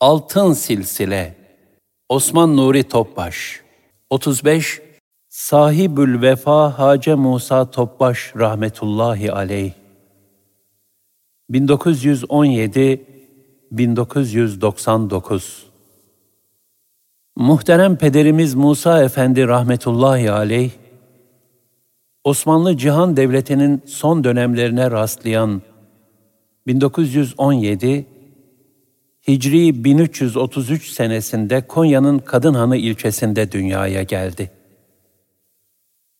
Altın Silsile Osman Nuri Topbaş. 35 Sahibül Vefa Hace Musa Topbaş rahmetullahi aleyh. 1917 1999 Muhterem pederimiz Musa Efendi rahmetullahi aleyh Osmanlı Cihan Devleti'nin son dönemlerine rastlayan 1917 Hicri 1333 senesinde Konya'nın Kadınhanı ilçesinde dünyaya geldi.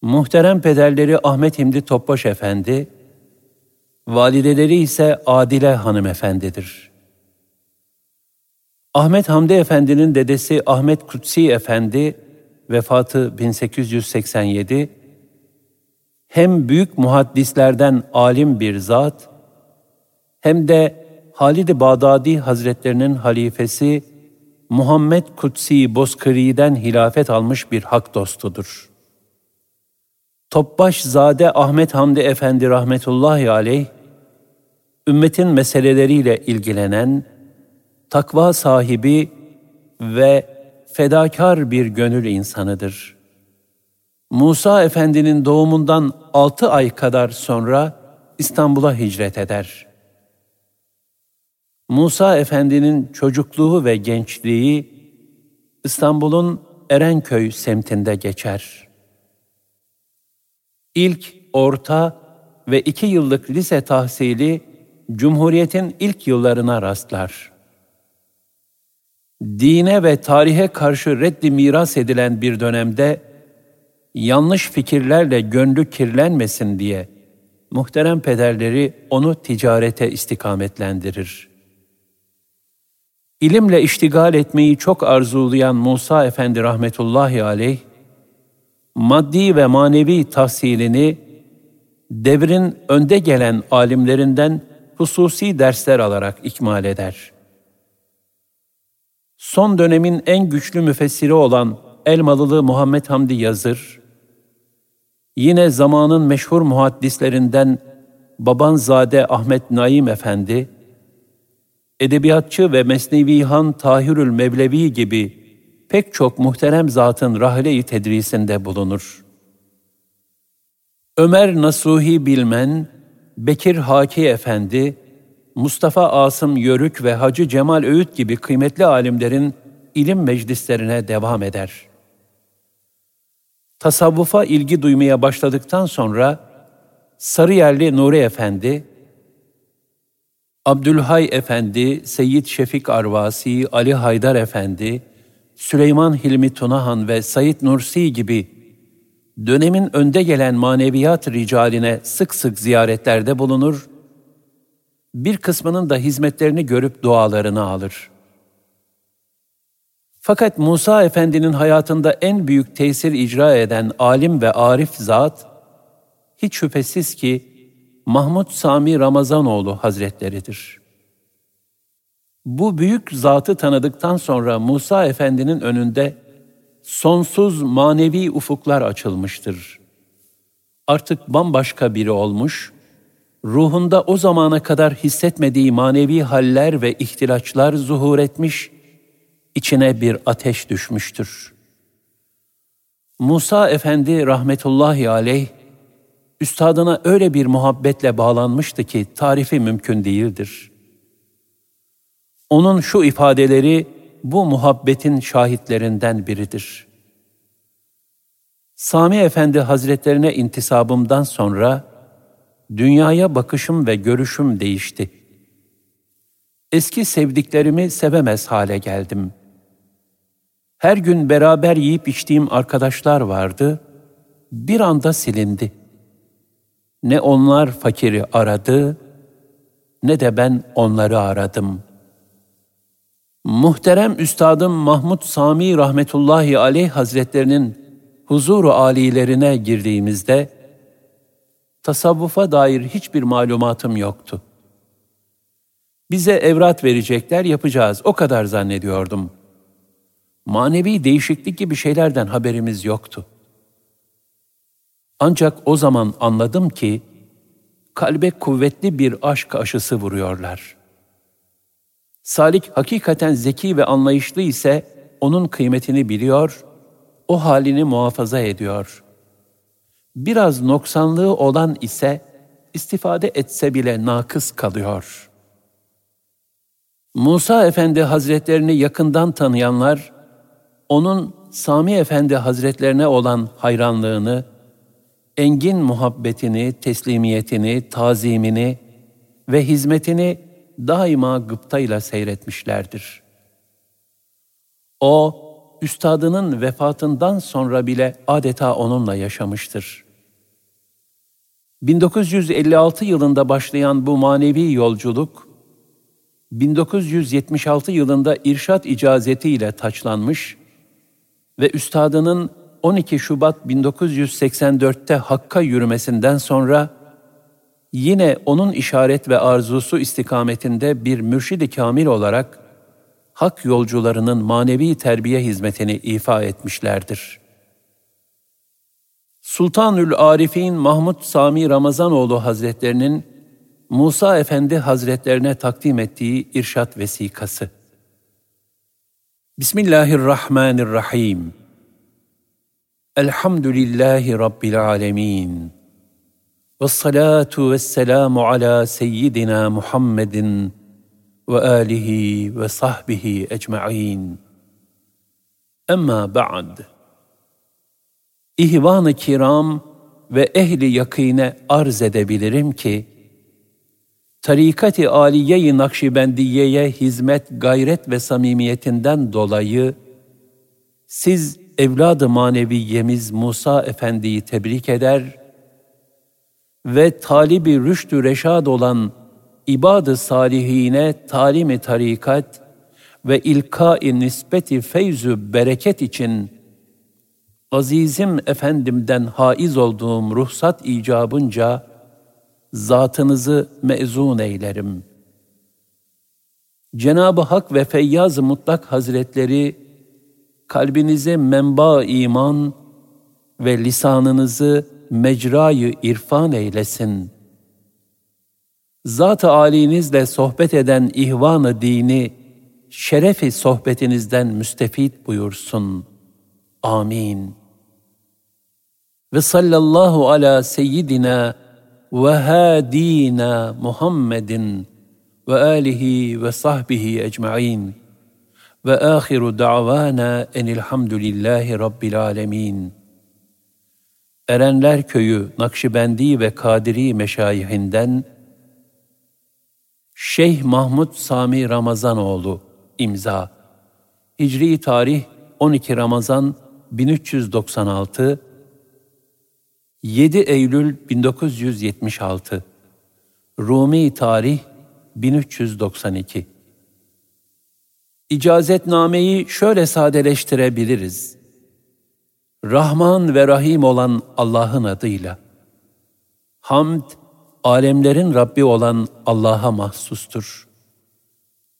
Muhterem pederleri Ahmet Himdi Topbaş Efendi, valideleri ise Adile Hanımefendidir. Ahmet Hamdi Efendi'nin dedesi Ahmet Kutsi Efendi, vefatı 1887, hem büyük muhaddislerden alim bir zat, hem de Halid-i Bağdadi Hazretlerinin halifesi Muhammed Kutsi Bozkırı'dan hilafet almış bir hak dostudur. Topbaş Zade Ahmet Hamdi Efendi rahmetullahi aleyh, ümmetin meseleleriyle ilgilenen, takva sahibi ve fedakar bir gönül insanıdır. Musa Efendi'nin doğumundan altı ay kadar sonra İstanbul'a hicret eder. Musa Efendi'nin çocukluğu ve gençliği İstanbul'un Erenköy semtinde geçer. İlk, orta ve iki yıllık lise tahsili Cumhuriyet'in ilk yıllarına rastlar. Dine ve tarihe karşı reddi miras edilen bir dönemde yanlış fikirlerle gönlü kirlenmesin diye muhterem pederleri onu ticarete istikametlendirir. İlimle iştigal etmeyi çok arzulayan Musa Efendi rahmetullahi aleyh, maddi ve manevi tahsilini devrin önde gelen alimlerinden hususi dersler alarak ikmal eder. Son dönemin en güçlü müfessiri olan Elmalılı Muhammed Hamdi Yazır, yine zamanın meşhur muhaddislerinden Babanzade Ahmet Naim Efendi, edebiyatçı ve Mesnevihan Tahirül Mevlevi gibi pek çok muhterem zatın rahle-i tedrisinde bulunur. Ömer Nasuhi Bilmen, Bekir Haki Efendi, Mustafa Asım Yörük ve Hacı Cemal Öğüt gibi kıymetli alimlerin ilim meclislerine devam eder. Tasavvufa ilgi duymaya başladıktan sonra Sarıyerli Nuri Efendi, Abdülhay Efendi, Seyyid Şefik Arvasi, Ali Haydar Efendi, Süleyman Hilmi Tunahan ve Said Nursi gibi dönemin önde gelen maneviyat ricaline sık sık ziyaretlerde bulunur, bir kısmının da hizmetlerini görüp dualarını alır. Fakat Musa Efendi'nin hayatında en büyük tesir icra eden alim ve arif zat, hiç şüphesiz ki Mahmud Sami Ramazanoğlu Hazretleridir. Bu büyük zatı tanıdıktan sonra Musa Efendi'nin önünde sonsuz manevi ufuklar açılmıştır. Artık bambaşka biri olmuş, ruhunda o zamana kadar hissetmediği manevi haller ve ihtilaçlar zuhur etmiş, içine bir ateş düşmüştür. Musa Efendi rahmetullahi aleyh, üstadına öyle bir muhabbetle bağlanmıştı ki tarifi mümkün değildir. Onun şu ifadeleri bu muhabbetin şahitlerinden biridir. Sami Efendi Hazretlerine intisabımdan sonra dünyaya bakışım ve görüşüm değişti. Eski sevdiklerimi sevemez hale geldim. Her gün beraber yiyip içtiğim arkadaşlar vardı, bir anda silindi. Ne onlar fakiri aradı, ne de ben onları aradım. Muhterem Üstadım Mahmud Sami rahmetullahi aleyh hazretlerinin huzuru alilerine girdiğimizde tasavvufa dair hiçbir malumatım yoktu. Bize evrat verecekler, yapacağız. O kadar zannediyordum. Manevi değişiklik gibi şeylerden haberimiz yoktu.'' Ancak o zaman anladım ki kalbe kuvvetli bir aşk aşısı vuruyorlar. Salik hakikaten zeki ve anlayışlı ise onun kıymetini biliyor, o halini muhafaza ediyor. Biraz noksanlığı olan ise istifade etse bile nakıs kalıyor. Musa Efendi Hazretlerini yakından tanıyanlar, onun Sami Efendi Hazretlerine olan hayranlığını, engin muhabbetini, teslimiyetini, tazimini ve hizmetini daima gıptayla seyretmişlerdir. O, üstadının vefatından sonra bile adeta onunla yaşamıştır. 1956 yılında başlayan bu manevi yolculuk, 1976 yılında irşat icazetiyle taçlanmış ve üstadının 12 Şubat 1984'te Hakk'a yürümesinden sonra yine onun işaret ve arzusu istikametinde bir mürşidi kamil olarak hak yolcularının manevi terbiye hizmetini ifa etmişlerdir. Sultanül Arifin Mahmud Sami Ramazanoğlu Hazretlerinin Musa Efendi Hazretlerine takdim ettiği irşat vesikası. Bismillahirrahmanirrahim. Elhamdülillahi Rabbil alemin. Ve salatu ve selamu ala seyyidina Muhammedin ve alihi ve sahbihi ecma'in. Emma ba'd. İhvan-ı kiram ve ehli yakine arz edebilirim ki, tarikat-ı aliye-i Nakşibendiye'ye hizmet, gayret ve samimiyetinden dolayı siz evladı maneviyemiz Musa Efendi'yi tebrik eder ve talibi rüştü reşad olan ibad-ı salihine talim-i tarikat ve ilka-i nispeti feyzü bereket için azizim efendimden haiz olduğum ruhsat icabınca zatınızı mezun eylerim. Cenab-ı Hak ve Feyyaz-ı Mutlak Hazretleri kalbinize menba iman ve lisanınızı mecrayı irfan eylesin. Zat-ı âlinizle sohbet eden ihvan-ı dini, şerefi sohbetinizden müstefit buyursun. Amin. Ve sallallahu ala seyyidina ve hadina Muhammedin ve alihi ve sahbihi ecmaîn. Ve ahiru da'vana enilhamdülillahi rabbil alemin. Erenler Köyü Nakşibendi ve Kadiri meşayihinden Şeyh Mahmud Sami Ramazanoğlu imza. Hicri tarih 12 Ramazan 1396 7 Eylül 1976 Rumi tarih 1392 İcazetnameyi şöyle sadeleştirebiliriz. Rahman ve Rahim olan Allah'ın adıyla. Hamd, alemlerin Rabbi olan Allah'a mahsustur.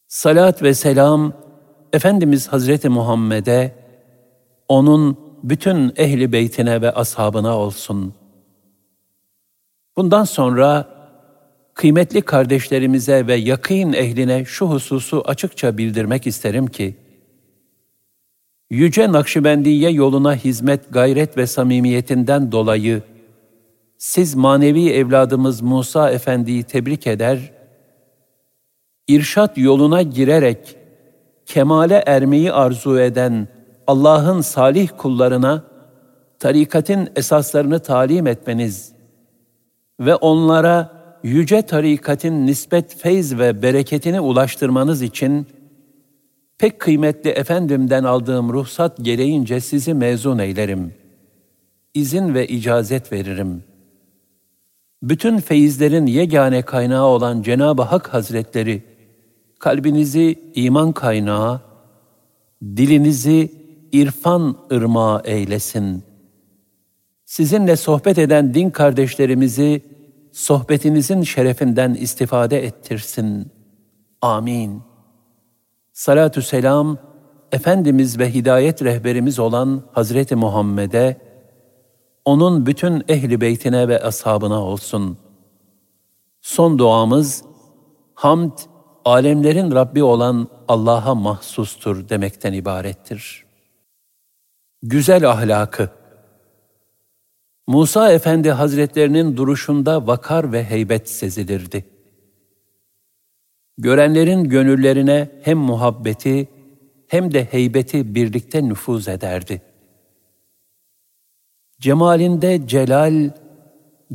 Salat ve selam, Efendimiz Hazreti Muhammed'e, onun bütün ehli beytine ve ashabına olsun. Bundan sonra kıymetli kardeşlerimize ve yakın ehline şu hususu açıkça bildirmek isterim ki, Yüce Nakşibendiye yoluna hizmet, gayret ve samimiyetinden dolayı siz manevi evladımız Musa Efendi'yi tebrik eder, irşat yoluna girerek kemale ermeyi arzu eden Allah'ın salih kullarına tarikatın esaslarını talim etmeniz ve onlara yüce tarikatın nispet feyz ve bereketini ulaştırmanız için pek kıymetli efendimden aldığım ruhsat gereğince sizi mezun eylerim. İzin ve icazet veririm. Bütün feyizlerin yegane kaynağı olan Cenab-ı Hak Hazretleri, kalbinizi iman kaynağı, dilinizi irfan ırmağı eylesin. Sizinle sohbet eden din kardeşlerimizi sohbetinizin şerefinden istifade ettirsin. Amin. Salatü selam, Efendimiz ve hidayet rehberimiz olan Hazreti Muhammed'e, onun bütün ehli beytine ve ashabına olsun. Son duamız, hamd, alemlerin Rabbi olan Allah'a mahsustur demekten ibarettir. Güzel ahlakı Musa Efendi Hazretlerinin duruşunda vakar ve heybet sezilirdi. Görenlerin gönüllerine hem muhabbeti hem de heybeti birlikte nüfuz ederdi. Cemalinde celal,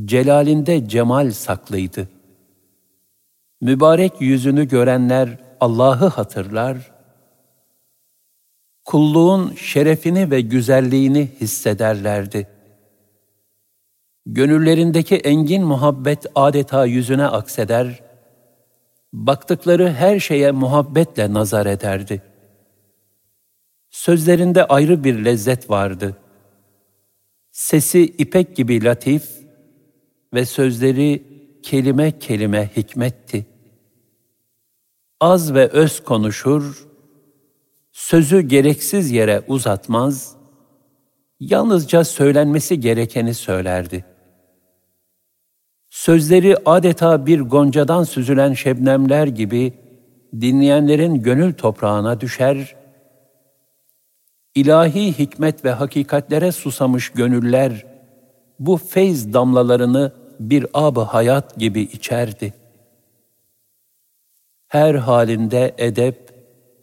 celalinde cemal saklıydı. Mübarek yüzünü görenler Allah'ı hatırlar, kulluğun şerefini ve güzelliğini hissederlerdi. Gönüllerindeki engin muhabbet adeta yüzüne akseder, baktıkları her şeye muhabbetle nazar ederdi. Sözlerinde ayrı bir lezzet vardı. Sesi ipek gibi latif ve sözleri kelime kelime hikmetti. Az ve öz konuşur, sözü gereksiz yere uzatmaz, yalnızca söylenmesi gerekeni söylerdi. Sözleri adeta bir goncadan süzülen şebnemler gibi dinleyenlerin gönül toprağına düşer, ilahi hikmet ve hakikatlere susamış gönüller bu feyz damlalarını bir ab hayat gibi içerdi. Her halinde edep,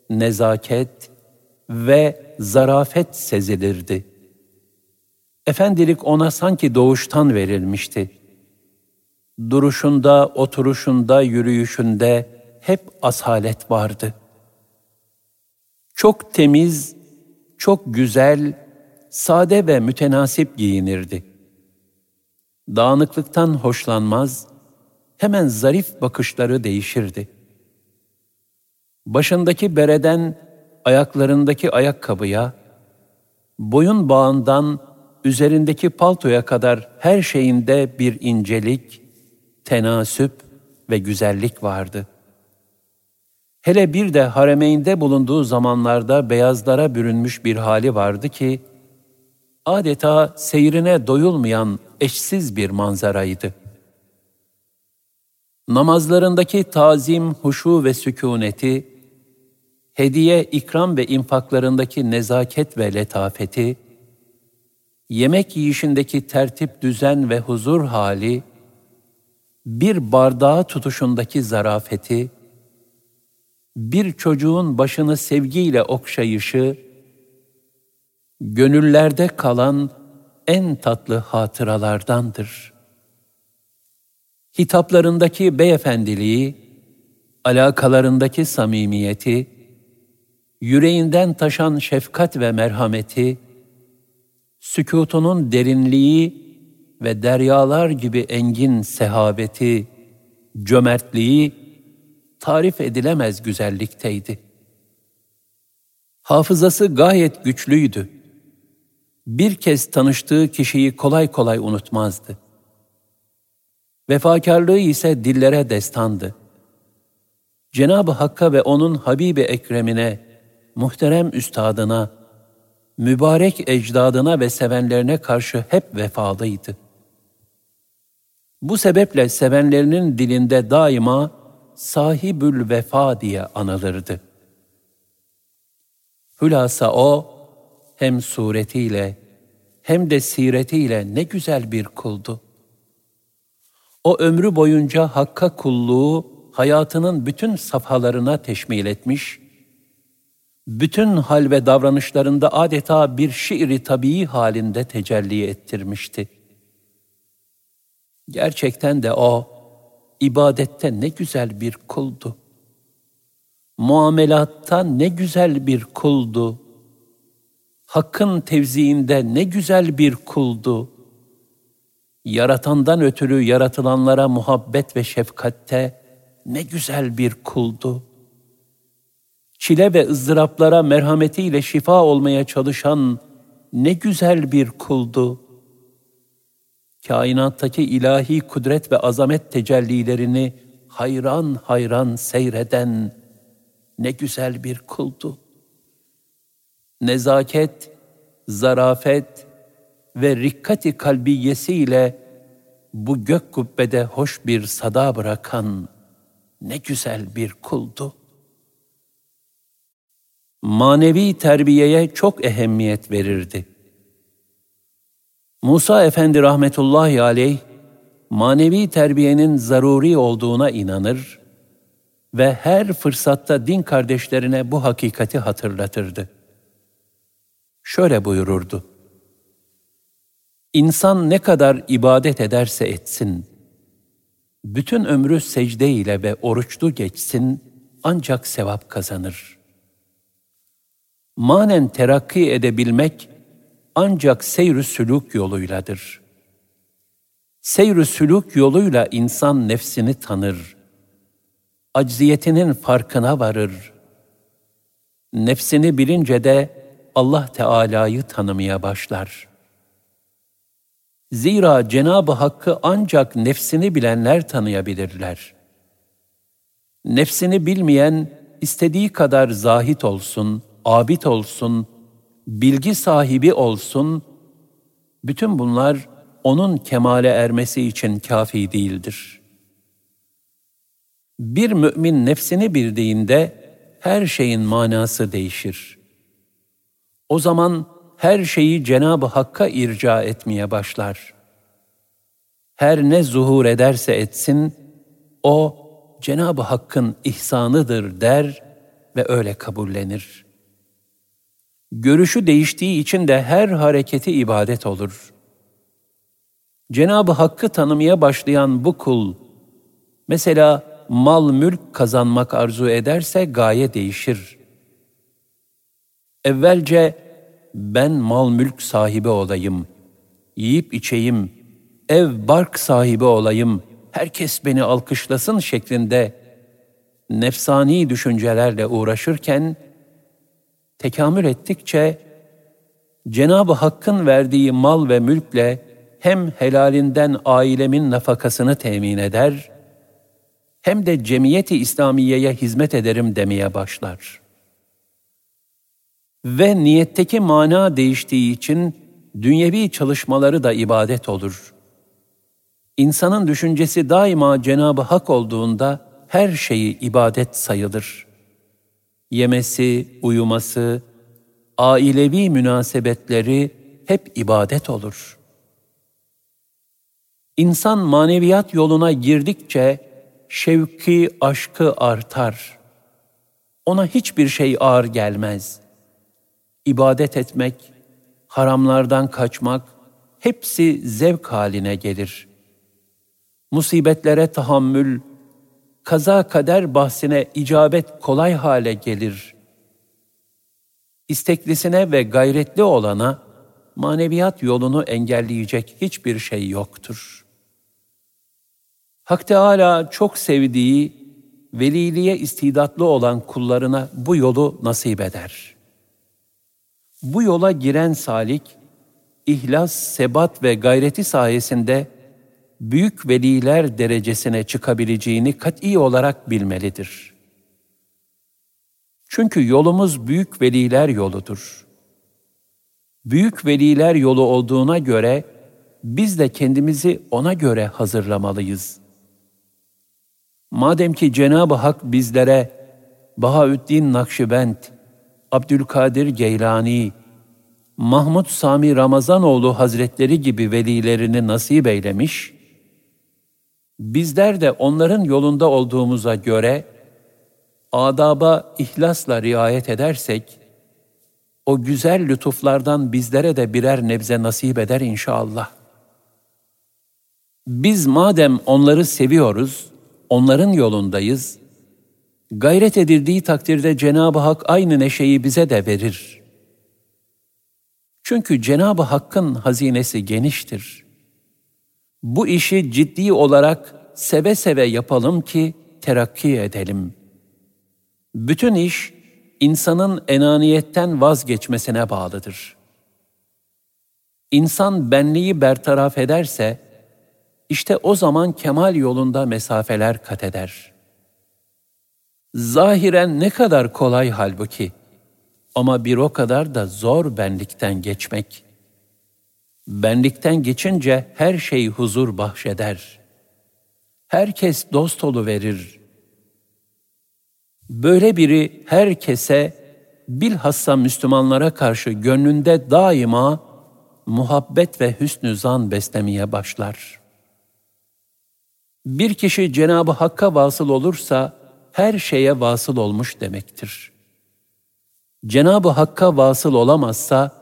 nezaket ve zarafet sezilirdi. Efendilik ona sanki doğuştan verilmişti. Duruşunda, oturuşunda, yürüyüşünde hep asalet vardı. Çok temiz, çok güzel, sade ve mütenasip giyinirdi. Dağınıklıktan hoşlanmaz, hemen zarif bakışları değişirdi. Başındaki bereden ayaklarındaki ayakkabıya, boyun bağından üzerindeki paltoya kadar her şeyinde bir incelik, tenasüp ve güzellik vardı. Hele bir de haremeynde bulunduğu zamanlarda beyazlara bürünmüş bir hali vardı ki, adeta seyrine doyulmayan eşsiz bir manzaraydı. Namazlarındaki tazim, huşu ve sükuneti, hediye, ikram ve infaklarındaki nezaket ve letafeti, yemek yiyişindeki tertip, düzen ve huzur hali, bir bardağı tutuşundaki zarafeti, bir çocuğun başını sevgiyle okşayışı, gönüllerde kalan en tatlı hatıralardandır. Hitaplarındaki beyefendiliği, alakalarındaki samimiyeti, yüreğinden taşan şefkat ve merhameti, sükutunun derinliği ve deryalar gibi engin sehabeti, cömertliği tarif edilemez güzellikteydi. Hafızası gayet güçlüydü. Bir kez tanıştığı kişiyi kolay kolay unutmazdı. Vefakarlığı ise dillere destandı. Cenab-ı Hakk'a ve onun Habibi Ekrem'ine, muhterem üstadına, mübarek ecdadına ve sevenlerine karşı hep vefalıydı. Bu sebeple sevenlerinin dilinde daima sahibül vefa diye anılırdı. Hülasa o, hem suretiyle hem de siretiyle ne güzel bir kuldu. O ömrü boyunca Hakk'a kulluğu hayatının bütün safhalarına teşmil etmiş, bütün hal ve davranışlarında adeta bir şiiri tabii halinde tecelli ettirmişti. Gerçekten de o, ibadette ne güzel bir kuldu. Muamelatta ne güzel bir kuldu. Hakkın tevziinde ne güzel bir kuldu. Yaratandan ötürü yaratılanlara muhabbet ve şefkatte ne güzel bir kuldu. Çile ve ızdıraplara merhametiyle şifa olmaya çalışan ne güzel bir kuldu kainattaki ilahi kudret ve azamet tecellilerini hayran hayran seyreden ne güzel bir kuldu. Nezaket, zarafet ve rikkati kalbiyesiyle bu gök kubbede hoş bir sada bırakan ne güzel bir kuldu. Manevi terbiyeye çok ehemmiyet verirdi. Musa Efendi rahmetullahi aleyh, manevi terbiyenin zaruri olduğuna inanır ve her fırsatta din kardeşlerine bu hakikati hatırlatırdı. Şöyle buyururdu. İnsan ne kadar ibadet ederse etsin, bütün ömrü secde ile ve oruçlu geçsin, ancak sevap kazanır. Manen terakki edebilmek, ancak seyr-ü sülük yoluyladır. Seyr-ü sülük yoluyla insan nefsini tanır, acziyetinin farkına varır. Nefsini bilince de Allah Teala'yı tanımaya başlar. Zira Cenab-ı Hakk'ı ancak nefsini bilenler tanıyabilirler. Nefsini bilmeyen istediği kadar zahit olsun, abid olsun, bilgi sahibi olsun, bütün bunlar onun kemale ermesi için kafi değildir. Bir mümin nefsini bildiğinde her şeyin manası değişir. O zaman her şeyi Cenab-ı Hakk'a irca etmeye başlar. Her ne zuhur ederse etsin, o Cenab-ı Hakk'ın ihsanıdır der ve öyle kabullenir. Görüşü değiştiği için de her hareketi ibadet olur. Cenab-ı Hakk'ı tanımaya başlayan bu kul, mesela mal mülk kazanmak arzu ederse gaye değişir. Evvelce ben mal mülk sahibi olayım, yiyip içeyim, ev bark sahibi olayım, herkes beni alkışlasın şeklinde nefsani düşüncelerle uğraşırken, tekamül ettikçe Cenab-ı Hakk'ın verdiği mal ve mülkle hem helalinden ailemin nafakasını temin eder, hem de cemiyeti İslamiye'ye hizmet ederim demeye başlar. Ve niyetteki mana değiştiği için dünyevi çalışmaları da ibadet olur. İnsanın düşüncesi daima Cenab-ı Hak olduğunda her şeyi ibadet sayılır. Yemesi, uyuması, ailevi münasebetleri hep ibadet olur. İnsan maneviyat yoluna girdikçe şevki, aşkı artar. Ona hiçbir şey ağır gelmez. İbadet etmek, haramlardan kaçmak, hepsi zevk haline gelir. Musibetlere tahammül, kaza kader bahsine icabet kolay hale gelir. İsteklisine ve gayretli olana maneviyat yolunu engelleyecek hiçbir şey yoktur.'' Hak Teala çok sevdiği, veliliğe istidatlı olan kullarına bu yolu nasip eder. Bu yola giren salik, ihlas, sebat ve gayreti sayesinde büyük veliler derecesine çıkabileceğini kat'i olarak bilmelidir. Çünkü yolumuz büyük veliler yoludur. Büyük veliler yolu olduğuna göre biz de kendimizi ona göre hazırlamalıyız.'' Madem ki Cenab-ı Hak bizlere Bahaüddin Nakşibend, Abdülkadir Geylani, Mahmud Sami Ramazanoğlu Hazretleri gibi velilerini nasip eylemiş, bizler de onların yolunda olduğumuza göre adaba ihlasla riayet edersek, o güzel lütuflardan bizlere de birer nebze nasip eder inşallah. Biz madem onları seviyoruz, onların yolundayız. Gayret edildiği takdirde Cenab-ı Hak aynı neşeyi bize de verir. Çünkü Cenab-ı Hakk'ın hazinesi geniştir. Bu işi ciddi olarak seve seve yapalım ki terakki edelim. Bütün iş insanın enaniyetten vazgeçmesine bağlıdır. İnsan benliği bertaraf ederse, işte o zaman kemal yolunda mesafeler kat eder. Zahiren ne kadar kolay halbuki ama bir o kadar da zor benlikten geçmek. Benlikten geçince her şey huzur bahşeder. Herkes dost verir. Böyle biri herkese, bilhassa Müslümanlara karşı gönlünde daima muhabbet ve hüsnü zan beslemeye başlar. Bir kişi Cenabı Hakk'a vasıl olursa her şeye vasıl olmuş demektir. Cenabı Hakk'a vasıl olamazsa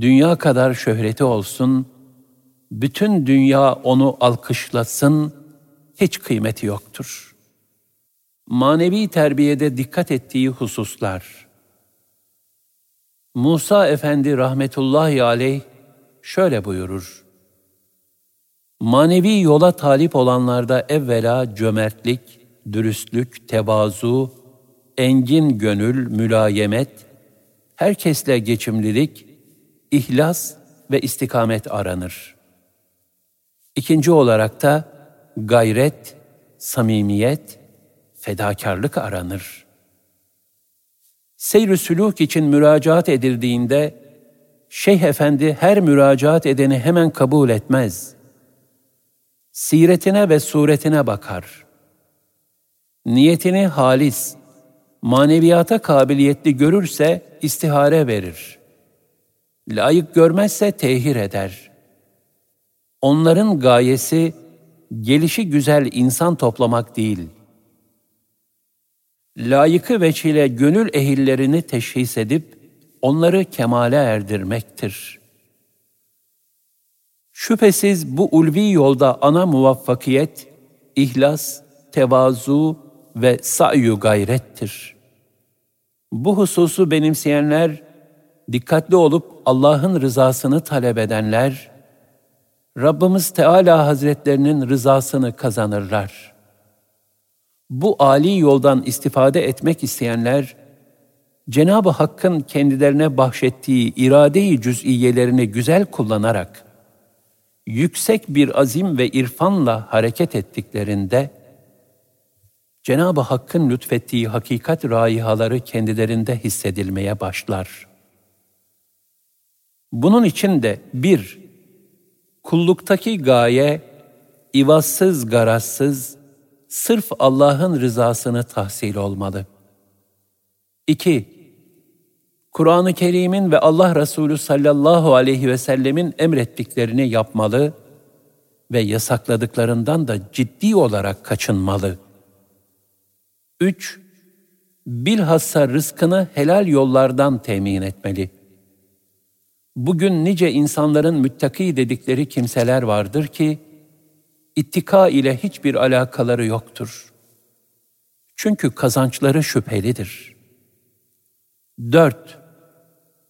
dünya kadar şöhreti olsun, bütün dünya onu alkışlasın, hiç kıymeti yoktur. Manevi terbiyede dikkat ettiği hususlar. Musa Efendi rahmetullahi aleyh şöyle buyurur. Manevi yola talip olanlarda evvela cömertlik, dürüstlük, tevazu, engin gönül, mülayemet, herkesle geçimlilik, ihlas ve istikamet aranır. İkinci olarak da gayret, samimiyet, fedakarlık aranır. Seyr-i sülûk için müracaat edildiğinde, Şeyh Efendi her müracaat edeni hemen kabul etmez. Siretine ve suretine bakar. Niyetini halis, maneviyata kabiliyetli görürse istihare verir. Layık görmezse tehir eder. Onların gayesi gelişi güzel insan toplamak değil. Layıkı veçile gönül ehillerini teşhis edip onları kemale erdirmektir. Şüphesiz bu ulvi yolda ana muvaffakiyet, ihlas, tevazu ve sa'yu gayrettir. Bu hususu benimseyenler, dikkatli olup Allah'ın rızasını talep edenler, Rabbimiz Teala Hazretlerinin rızasını kazanırlar. Bu âli yoldan istifade etmek isteyenler, Cenab-ı Hakk'ın kendilerine bahşettiği irade-i cüz'iyelerini güzel kullanarak, yüksek bir azim ve irfanla hareket ettiklerinde, Cenab-ı Hakk'ın lütfettiği hakikat raihaları kendilerinde hissedilmeye başlar. Bunun için de bir, kulluktaki gaye, ivazsız garazsız, sırf Allah'ın rızasını tahsil olmalı. 2. Kur'an-ı Kerim'in ve Allah Resulü sallallahu aleyhi ve sellemin emrettiklerini yapmalı ve yasakladıklarından da ciddi olarak kaçınmalı. 3. Bilhassa rızkını helal yollardan temin etmeli. Bugün nice insanların müttaki dedikleri kimseler vardır ki, ittika ile hiçbir alakaları yoktur. Çünkü kazançları şüphelidir. 4.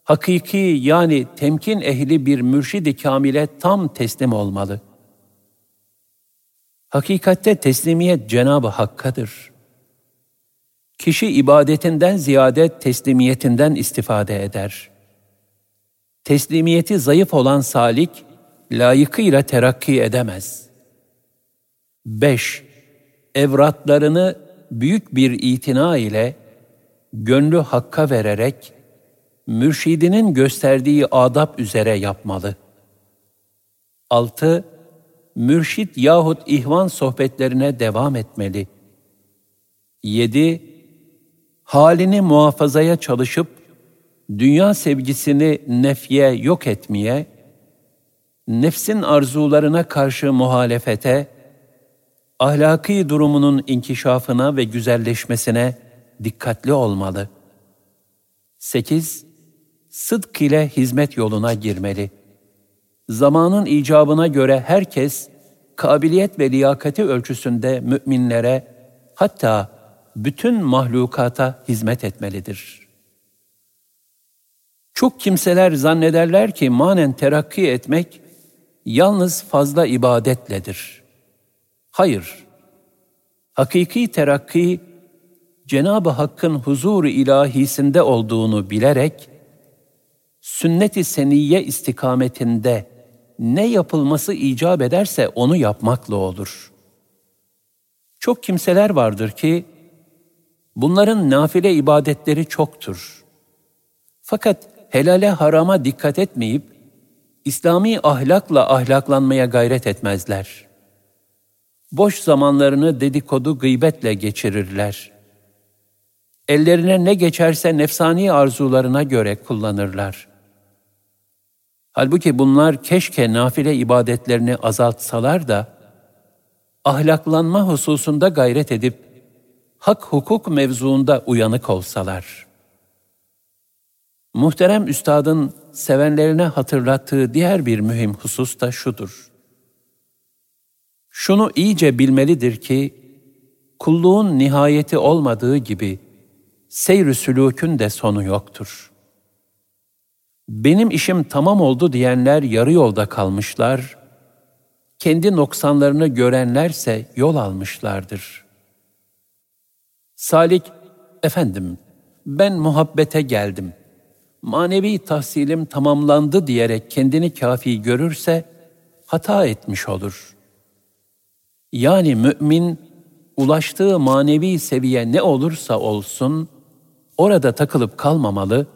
Hakiki yani temkin ehli bir mürşidi kamile tam teslim olmalı. Hakikatte teslimiyet Cenab-ı Hakk'adır. Kişi ibadetinden ziyade teslimiyetinden istifade eder. Teslimiyeti zayıf olan salik, layıkıyla terakki edemez. 5. Evratlarını büyük bir itina ile, gönlü hakka vererek, mürşidinin gösterdiği adab üzere yapmalı. 6. Mürşit yahut ihvan sohbetlerine devam etmeli. 7 halini muhafazaya çalışıp dünya sevgisini nefye yok etmeye, nefsin arzularına karşı muhalefete, ahlaki durumunun inkişafına ve güzelleşmesine dikkatli olmalı. 8. Sıdk ile hizmet yoluna girmeli. Zamanın icabına göre herkes, kabiliyet ve liyakati ölçüsünde müminlere, hatta bütün mahlukata hizmet etmelidir. Çok kimseler zannederler ki manen terakki etmek yalnız fazla ibadetledir. Hayır. Hakiki terakki Cenab-ı Hakk'ın huzur ilahisinde olduğunu bilerek sünnet-i seniyye istikametinde ne yapılması icap ederse onu yapmakla olur. Çok kimseler vardır ki Bunların nafile ibadetleri çoktur. Fakat helale harama dikkat etmeyip, İslami ahlakla ahlaklanmaya gayret etmezler. Boş zamanlarını dedikodu gıybetle geçirirler. Ellerine ne geçerse nefsani arzularına göre kullanırlar. Halbuki bunlar keşke nafile ibadetlerini azaltsalar da, ahlaklanma hususunda gayret edip, hak hukuk mevzuunda uyanık olsalar. Muhterem Üstad'ın sevenlerine hatırlattığı diğer bir mühim husus da şudur. Şunu iyice bilmelidir ki, kulluğun nihayeti olmadığı gibi, seyr-ü sülûkün de sonu yoktur. Benim işim tamam oldu diyenler yarı yolda kalmışlar, kendi noksanlarını görenlerse yol almışlardır. Salik, efendim, ben muhabbete geldim. Manevi tahsilim tamamlandı diyerek kendini kafi görürse, hata etmiş olur. Yani mümin, ulaştığı manevi seviye ne olursa olsun, orada takılıp kalmamalı,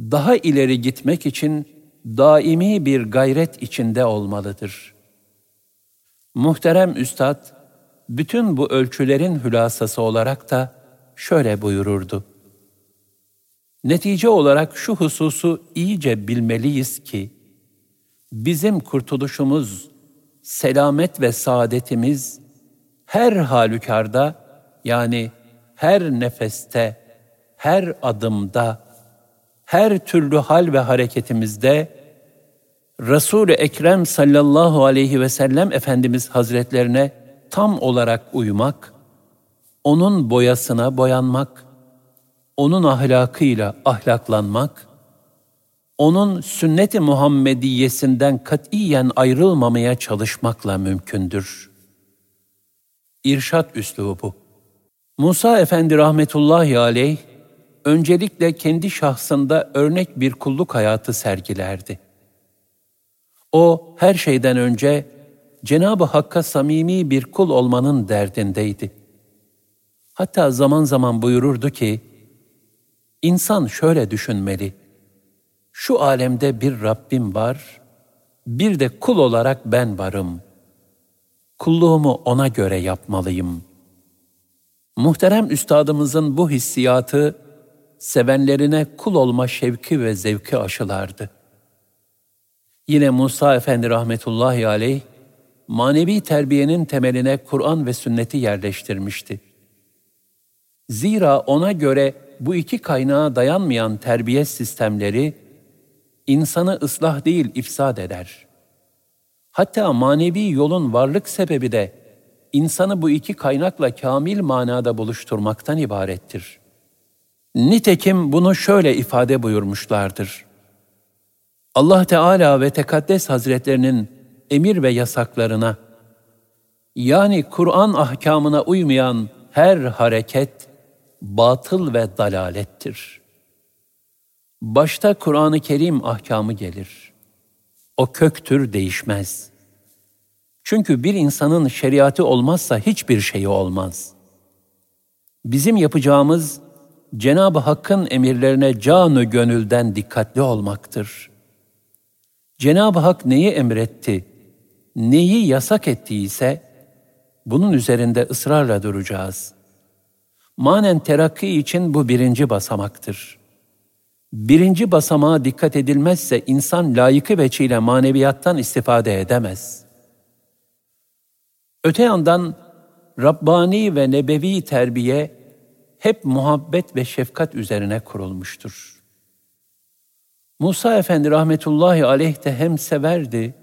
daha ileri gitmek için daimi bir gayret içinde olmalıdır. Muhterem Üstad, bütün bu ölçülerin hülasası olarak da şöyle buyururdu. Netice olarak şu hususu iyice bilmeliyiz ki, bizim kurtuluşumuz, selamet ve saadetimiz her halükarda yani her nefeste, her adımda, her türlü hal ve hareketimizde Resul-i Ekrem sallallahu aleyhi ve sellem Efendimiz Hazretlerine tam olarak uymak, onun boyasına boyanmak, onun ahlakıyla ahlaklanmak, onun sünnet-i Muhammediyesinden katiyen ayrılmamaya çalışmakla mümkündür. İrşat üslubu Musa Efendi rahmetullahi aleyh, öncelikle kendi şahsında örnek bir kulluk hayatı sergilerdi. O her şeyden önce Cenab-ı Hakk'a samimi bir kul olmanın derdindeydi. Hatta zaman zaman buyururdu ki, İnsan şöyle düşünmeli, şu alemde bir Rabbim var, bir de kul olarak ben varım. Kulluğumu ona göre yapmalıyım. Muhterem üstadımızın bu hissiyatı, sevenlerine kul olma şevki ve zevki aşılardı. Yine Musa Efendi rahmetullahi aleyh, manevi terbiyenin temeline Kur'an ve sünneti yerleştirmişti. Zira ona göre bu iki kaynağa dayanmayan terbiye sistemleri, insanı ıslah değil ifsad eder. Hatta manevi yolun varlık sebebi de insanı bu iki kaynakla kamil manada buluşturmaktan ibarettir.'' Nitekim bunu şöyle ifade buyurmuşlardır. Allah Teala ve Tekaddes Hazretlerinin emir ve yasaklarına, yani Kur'an ahkamına uymayan her hareket batıl ve dalalettir. Başta Kur'an-ı Kerim ahkamı gelir. O köktür değişmez. Çünkü bir insanın şeriatı olmazsa hiçbir şeyi olmaz. Bizim yapacağımız Cenab-ı Hakk'ın emirlerine canı gönülden dikkatli olmaktır. Cenab-ı Hak neyi emretti, neyi yasak ettiyse bunun üzerinde ısrarla duracağız. Manen terakki için bu birinci basamaktır. Birinci basamağa dikkat edilmezse insan layıkı veçiyle maneviyattan istifade edemez. Öte yandan Rabbani ve nebevi terbiye hep muhabbet ve şefkat üzerine kurulmuştur. Musa Efendi rahmetullahi aleyh de hem severdi,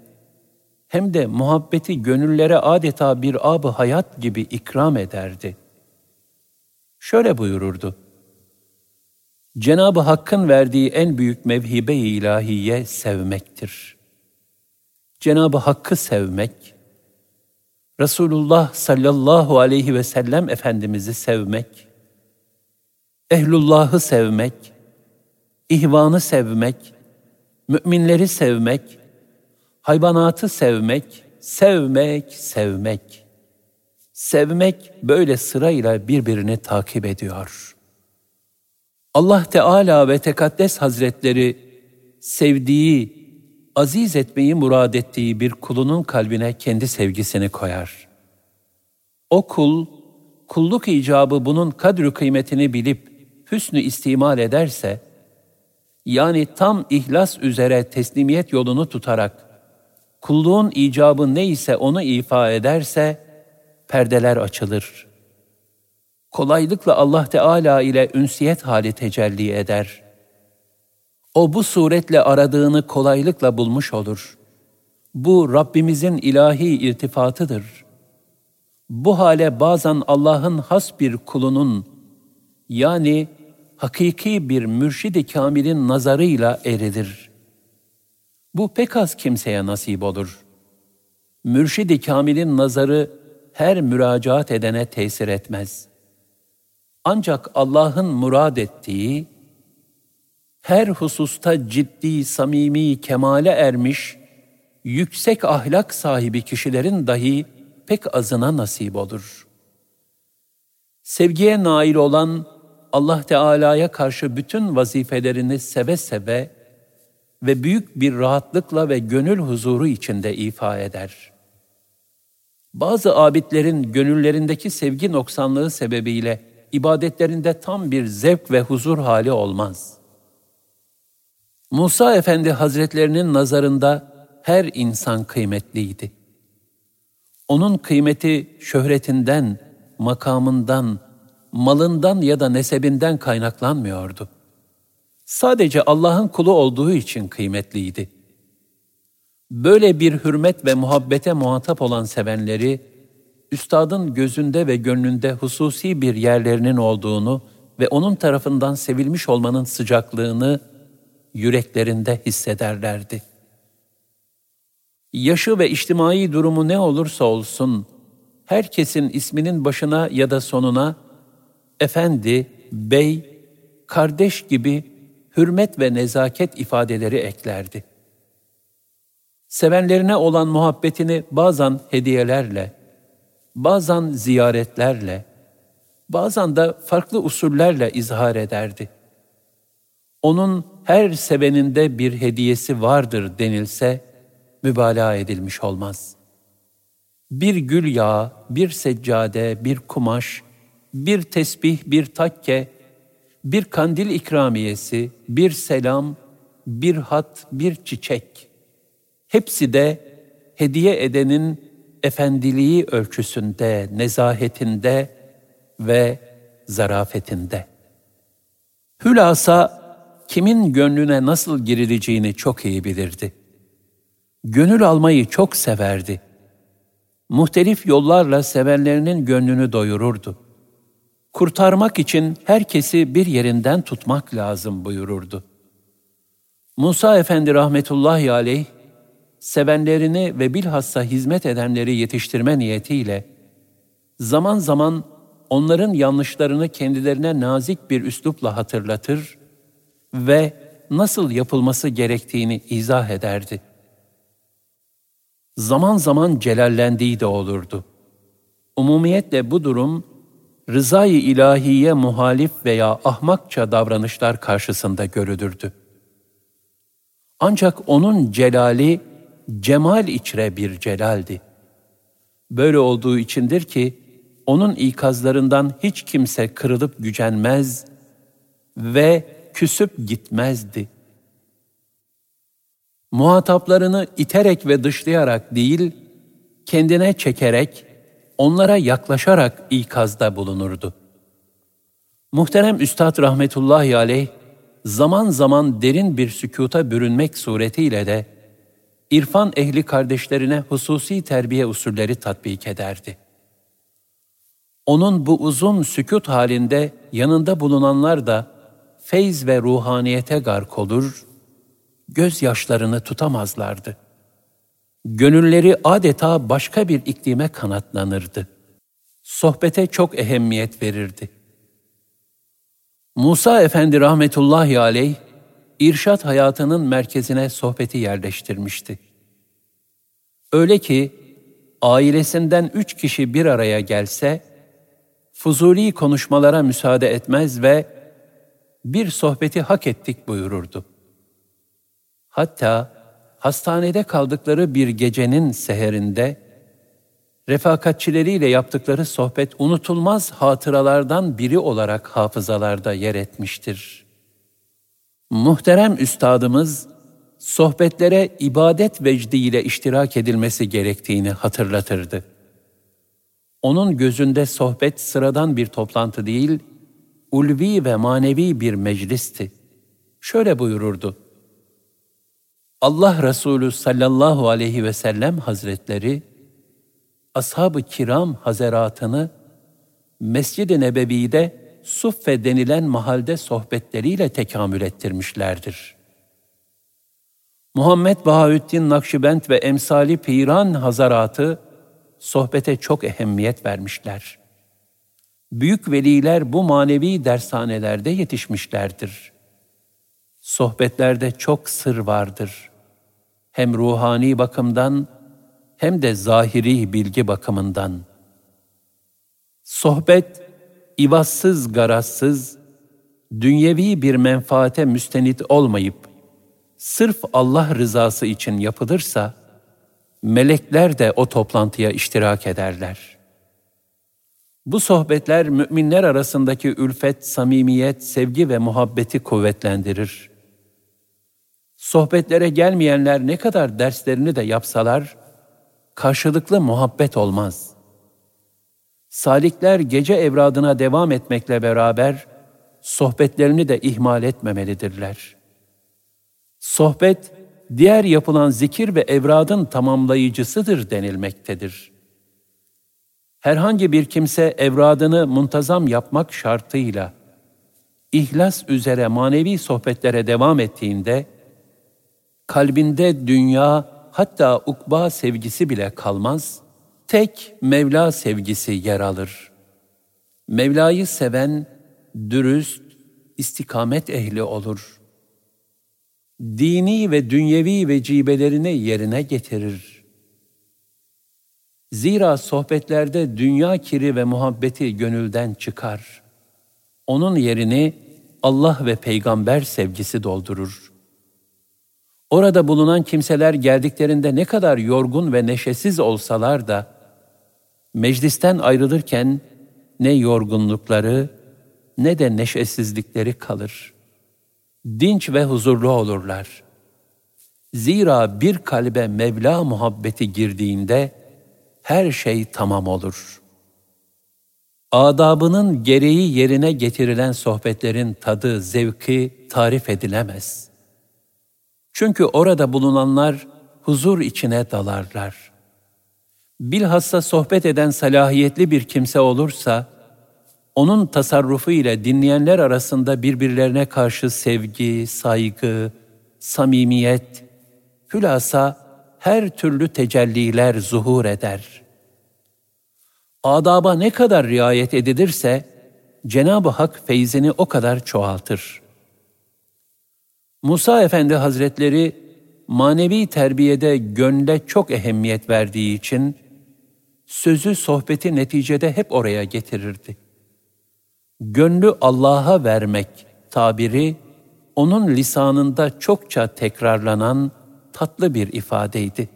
hem de muhabbeti gönüllere adeta bir ab hayat gibi ikram ederdi. Şöyle buyururdu. Cenab-ı Hakk'ın verdiği en büyük mevhibe-i ilahiye sevmektir. Cenab-ı Hakk'ı sevmek, Resulullah sallallahu aleyhi ve sellem Efendimiz'i sevmek, ehlullahı sevmek, ihvanı sevmek, müminleri sevmek, hayvanatı sevmek, sevmek, sevmek. Sevmek böyle sırayla birbirini takip ediyor. Allah Teala ve Tekaddes Hazretleri sevdiği, aziz etmeyi murad ettiği bir kulunun kalbine kendi sevgisini koyar. O kul, kulluk icabı bunun kadri kıymetini bilip hüsnü istimal ederse, yani tam ihlas üzere teslimiyet yolunu tutarak, kulluğun icabı neyse onu ifa ederse, perdeler açılır. Kolaylıkla Allah Teala ile ünsiyet hali tecelli eder. O bu suretle aradığını kolaylıkla bulmuş olur. Bu Rabbimizin ilahi irtifatıdır. Bu hale bazen Allah'ın has bir kulunun, yani hakiki bir mürşidi kamilin nazarıyla eridir. Bu pek az kimseye nasip olur. Mürşidi kamilin nazarı her müracaat edene tesir etmez. Ancak Allah'ın murad ettiği, her hususta ciddi, samimi, kemale ermiş, yüksek ahlak sahibi kişilerin dahi pek azına nasip olur. Sevgiye nail olan Allah Teala'ya karşı bütün vazifelerini seve seve ve büyük bir rahatlıkla ve gönül huzuru içinde ifa eder. Bazı abidlerin gönüllerindeki sevgi noksanlığı sebebiyle ibadetlerinde tam bir zevk ve huzur hali olmaz. Musa Efendi Hazretlerinin nazarında her insan kıymetliydi. Onun kıymeti şöhretinden, makamından, malından ya da nesebinden kaynaklanmıyordu. Sadece Allah'ın kulu olduğu için kıymetliydi. Böyle bir hürmet ve muhabbete muhatap olan sevenleri, üstadın gözünde ve gönlünde hususi bir yerlerinin olduğunu ve onun tarafından sevilmiş olmanın sıcaklığını yüreklerinde hissederlerdi. Yaşı ve içtimai durumu ne olursa olsun, herkesin isminin başına ya da sonuna efendi, bey, kardeş gibi hürmet ve nezaket ifadeleri eklerdi. Sevenlerine olan muhabbetini bazen hediyelerle, bazen ziyaretlerle, bazen de farklı usullerle izhar ederdi. Onun her seveninde bir hediyesi vardır denilse, mübalağa edilmiş olmaz. Bir gül yağı, bir seccade, bir kumaş, bir tesbih, bir takke, bir kandil ikramiyesi, bir selam, bir hat, bir çiçek. Hepsi de hediye edenin efendiliği ölçüsünde, nezahetinde ve zarafetinde. Hülasa kimin gönlüne nasıl girileceğini çok iyi bilirdi. Gönül almayı çok severdi. Muhtelif yollarla sevenlerinin gönlünü doyururdu kurtarmak için herkesi bir yerinden tutmak lazım buyururdu. Musa Efendi rahmetullahi aleyh, sevenlerini ve bilhassa hizmet edenleri yetiştirme niyetiyle, zaman zaman onların yanlışlarını kendilerine nazik bir üslupla hatırlatır ve nasıl yapılması gerektiğini izah ederdi. Zaman zaman celallendiği de olurdu. Umumiyetle bu durum, rızayı ilahiye muhalif veya ahmakça davranışlar karşısında görülürdü. Ancak onun celali cemal içre bir celaldi. Böyle olduğu içindir ki onun ikazlarından hiç kimse kırılıp gücenmez ve küsüp gitmezdi. Muhataplarını iterek ve dışlayarak değil, kendine çekerek onlara yaklaşarak ikazda bulunurdu. Muhterem Üstad rahmetullahi aleyh, zaman zaman derin bir sükuta bürünmek suretiyle de, irfan ehli kardeşlerine hususi terbiye usulleri tatbik ederdi. Onun bu uzun sükut halinde yanında bulunanlar da feyz ve ruhaniyete gark olur, gözyaşlarını tutamazlardı gönülleri adeta başka bir iklime kanatlanırdı. Sohbete çok ehemmiyet verirdi. Musa Efendi rahmetullahi aleyh, irşat hayatının merkezine sohbeti yerleştirmişti. Öyle ki, ailesinden üç kişi bir araya gelse, fuzuli konuşmalara müsaade etmez ve bir sohbeti hak ettik buyururdu. Hatta hastanede kaldıkları bir gecenin seherinde refakatçileriyle yaptıkları sohbet unutulmaz hatıralardan biri olarak hafızalarda yer etmiştir. Muhterem üstadımız, sohbetlere ibadet vecdiyle iştirak edilmesi gerektiğini hatırlatırdı. Onun gözünde sohbet sıradan bir toplantı değil, ulvi ve manevi bir meclisti. Şöyle buyururdu. Allah Resulü sallallahu aleyhi ve sellem hazretleri, ashab-ı kiram hazeratını Mescid-i Nebevi'de Suffe denilen mahalde sohbetleriyle tekamül ettirmişlerdir. Muhammed Bahaüddin Nakşibend ve emsali Piran Hazaratı sohbete çok ehemmiyet vermişler. Büyük veliler bu manevi dershanelerde yetişmişlerdir. Sohbetlerde çok sır vardır. Hem ruhani bakımdan hem de zahiri bilgi bakımından. Sohbet, ivazsız garazsız, dünyevi bir menfaate müstenit olmayıp, sırf Allah rızası için yapılırsa, melekler de o toplantıya iştirak ederler. Bu sohbetler müminler arasındaki ülfet, samimiyet, sevgi ve muhabbeti kuvvetlendirir. Sohbetlere gelmeyenler ne kadar derslerini de yapsalar, karşılıklı muhabbet olmaz. Salikler gece evradına devam etmekle beraber sohbetlerini de ihmal etmemelidirler. Sohbet, diğer yapılan zikir ve evradın tamamlayıcısıdır denilmektedir. Herhangi bir kimse evradını muntazam yapmak şartıyla, ihlas üzere manevi sohbetlere devam ettiğinde, kalbinde dünya, hatta ukba sevgisi bile kalmaz, tek Mevla sevgisi yer alır. Mevla'yı seven, dürüst, istikamet ehli olur. Dini ve dünyevi vecibelerini yerine getirir. Zira sohbetlerde dünya kiri ve muhabbeti gönülden çıkar. Onun yerini Allah ve peygamber sevgisi doldurur. Orada bulunan kimseler geldiklerinde ne kadar yorgun ve neşesiz olsalar da, meclisten ayrılırken ne yorgunlukları ne de neşesizlikleri kalır. Dinç ve huzurlu olurlar. Zira bir kalbe Mevla muhabbeti girdiğinde her şey tamam olur. Adabının gereği yerine getirilen sohbetlerin tadı, zevki tarif edilemez.'' Çünkü orada bulunanlar huzur içine dalarlar. Bilhassa sohbet eden salahiyetli bir kimse olursa, onun tasarrufu ile dinleyenler arasında birbirlerine karşı sevgi, saygı, samimiyet, hülasa her türlü tecelliler zuhur eder. Adaba ne kadar riayet edilirse, Cenab-ı Hak feyzini o kadar çoğaltır. Musa Efendi Hazretleri manevi terbiyede gönle çok ehemmiyet verdiği için sözü sohbeti neticede hep oraya getirirdi. Gönlü Allah'a vermek tabiri onun lisanında çokça tekrarlanan tatlı bir ifadeydi.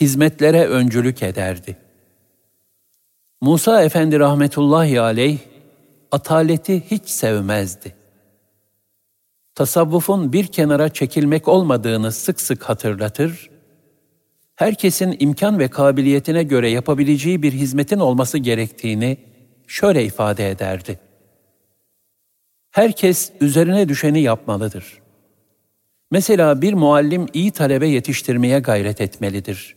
Hizmetlere öncülük ederdi. Musa Efendi rahmetullahi aleyh ataleti hiç sevmezdi tasavvufun bir kenara çekilmek olmadığını sık sık hatırlatır, herkesin imkan ve kabiliyetine göre yapabileceği bir hizmetin olması gerektiğini şöyle ifade ederdi. Herkes üzerine düşeni yapmalıdır. Mesela bir muallim iyi talebe yetiştirmeye gayret etmelidir.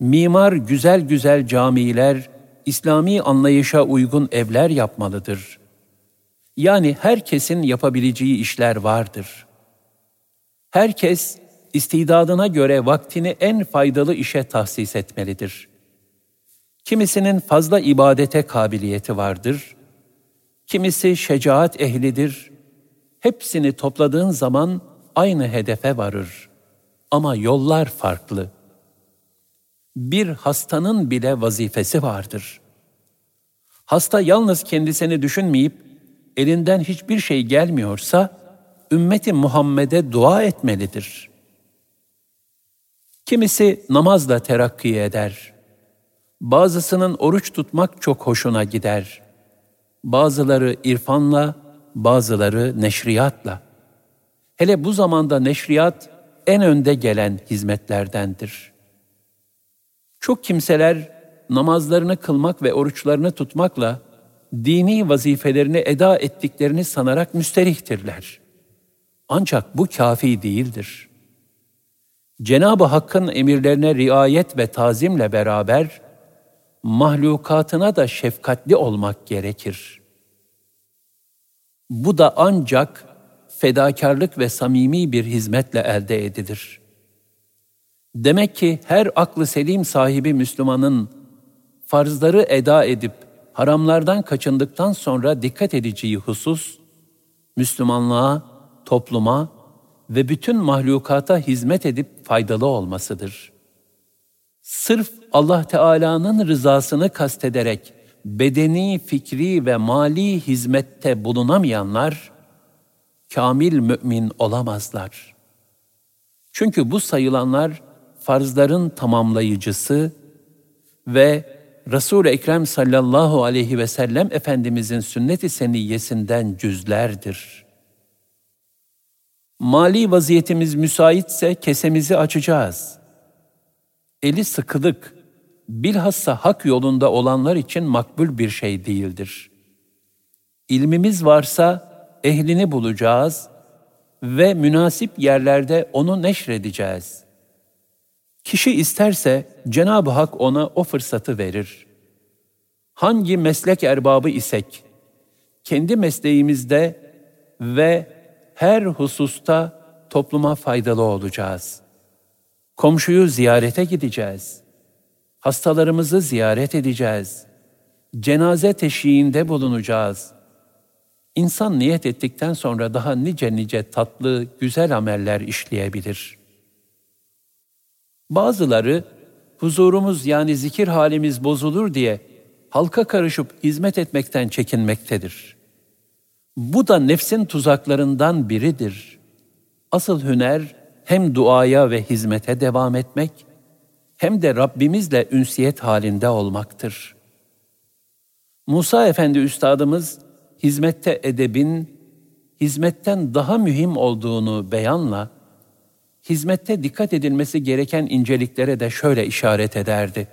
Mimar güzel güzel camiler, İslami anlayışa uygun evler yapmalıdır. Yani herkesin yapabileceği işler vardır. Herkes istidadına göre vaktini en faydalı işe tahsis etmelidir. Kimisinin fazla ibadete kabiliyeti vardır. Kimisi şecaat ehlidir. Hepsini topladığın zaman aynı hedefe varır. Ama yollar farklı. Bir hastanın bile vazifesi vardır. Hasta yalnız kendisini düşünmeyip elinden hiçbir şey gelmiyorsa ümmeti Muhammed'e dua etmelidir. Kimisi namazla terakki eder. Bazısının oruç tutmak çok hoşuna gider. Bazıları irfanla, bazıları neşriyatla. Hele bu zamanda neşriyat en önde gelen hizmetlerdendir. Çok kimseler namazlarını kılmak ve oruçlarını tutmakla dini vazifelerini eda ettiklerini sanarak müsterihtirler. Ancak bu kafi değildir. Cenab-ı Hakk'ın emirlerine riayet ve tazimle beraber mahlukatına da şefkatli olmak gerekir. Bu da ancak fedakarlık ve samimi bir hizmetle elde edilir. Demek ki her aklı selim sahibi Müslümanın farzları eda edip haramlardan kaçındıktan sonra dikkat edeceği husus, Müslümanlığa, topluma ve bütün mahlukata hizmet edip faydalı olmasıdır. Sırf Allah Teala'nın rızasını kastederek bedeni, fikri ve mali hizmette bulunamayanlar, kamil mümin olamazlar. Çünkü bu sayılanlar farzların tamamlayıcısı ve Resul-i Ekrem sallallahu aleyhi ve sellem Efendimizin sünnet-i seniyyesinden cüzlerdir. Mali vaziyetimiz müsaitse kesemizi açacağız. Eli sıkılık, bilhassa hak yolunda olanlar için makbul bir şey değildir. İlmimiz varsa ehlini bulacağız ve münasip yerlerde onu neşredeceğiz. Kişi isterse Cenab-ı Hak ona o fırsatı verir. Hangi meslek erbabı isek, kendi mesleğimizde ve her hususta topluma faydalı olacağız. Komşuyu ziyarete gideceğiz. Hastalarımızı ziyaret edeceğiz. Cenaze teşhiğinde bulunacağız. İnsan niyet ettikten sonra daha nice nice tatlı, güzel ameller işleyebilir.'' Bazıları huzurumuz yani zikir halimiz bozulur diye halka karışıp hizmet etmekten çekinmektedir. Bu da nefsin tuzaklarından biridir. Asıl hüner hem duaya ve hizmete devam etmek hem de Rabbimizle ünsiyet halinde olmaktır. Musa Efendi Üstadımız hizmette edebin hizmetten daha mühim olduğunu beyanla hizmette dikkat edilmesi gereken inceliklere de şöyle işaret ederdi.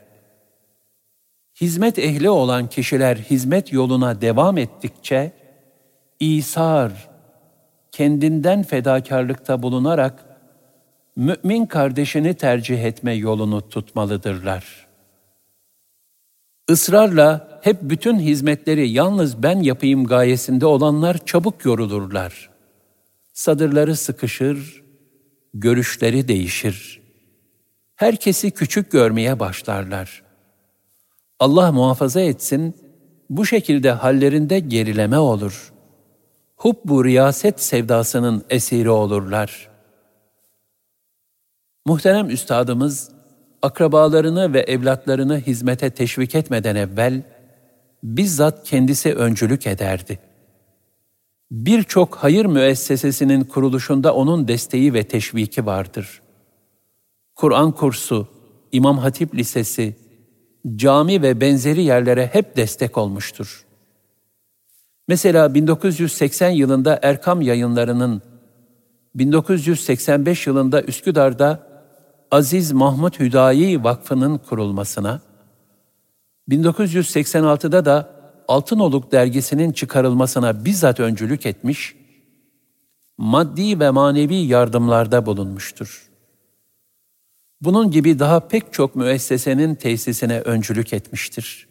Hizmet ehli olan kişiler hizmet yoluna devam ettikçe, İsar, kendinden fedakarlıkta bulunarak mümin kardeşini tercih etme yolunu tutmalıdırlar. Israrla hep bütün hizmetleri yalnız ben yapayım gayesinde olanlar çabuk yorulurlar. Sadırları sıkışır, görüşleri değişir. Herkesi küçük görmeye başlarlar. Allah muhafaza etsin, bu şekilde hallerinde gerileme olur. Hubbu riyaset sevdasının esiri olurlar. Muhterem üstadımız, akrabalarını ve evlatlarını hizmete teşvik etmeden evvel, bizzat kendisi öncülük ederdi birçok hayır müessesesinin kuruluşunda onun desteği ve teşviki vardır. Kur'an kursu, İmam Hatip Lisesi, cami ve benzeri yerlere hep destek olmuştur. Mesela 1980 yılında Erkam yayınlarının, 1985 yılında Üsküdar'da Aziz Mahmut Hüdayi Vakfı'nın kurulmasına, 1986'da da Altınoluk dergisinin çıkarılmasına bizzat öncülük etmiş, maddi ve manevi yardımlarda bulunmuştur. Bunun gibi daha pek çok müessesenin tesisine öncülük etmiştir.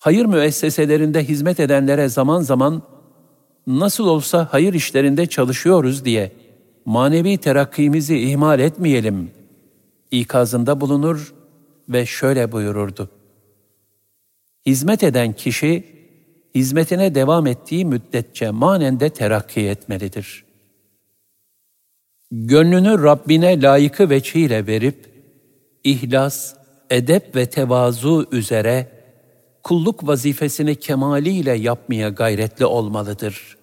Hayır müesseselerinde hizmet edenlere zaman zaman nasıl olsa hayır işlerinde çalışıyoruz diye manevi terakkimizi ihmal etmeyelim ikazında bulunur ve şöyle buyururdu. Hizmet eden kişi, hizmetine devam ettiği müddetçe manen de terakki etmelidir. Gönlünü Rabbine layıkı veçhiyle verip, ihlas, edep ve tevazu üzere kulluk vazifesini kemaliyle yapmaya gayretli olmalıdır.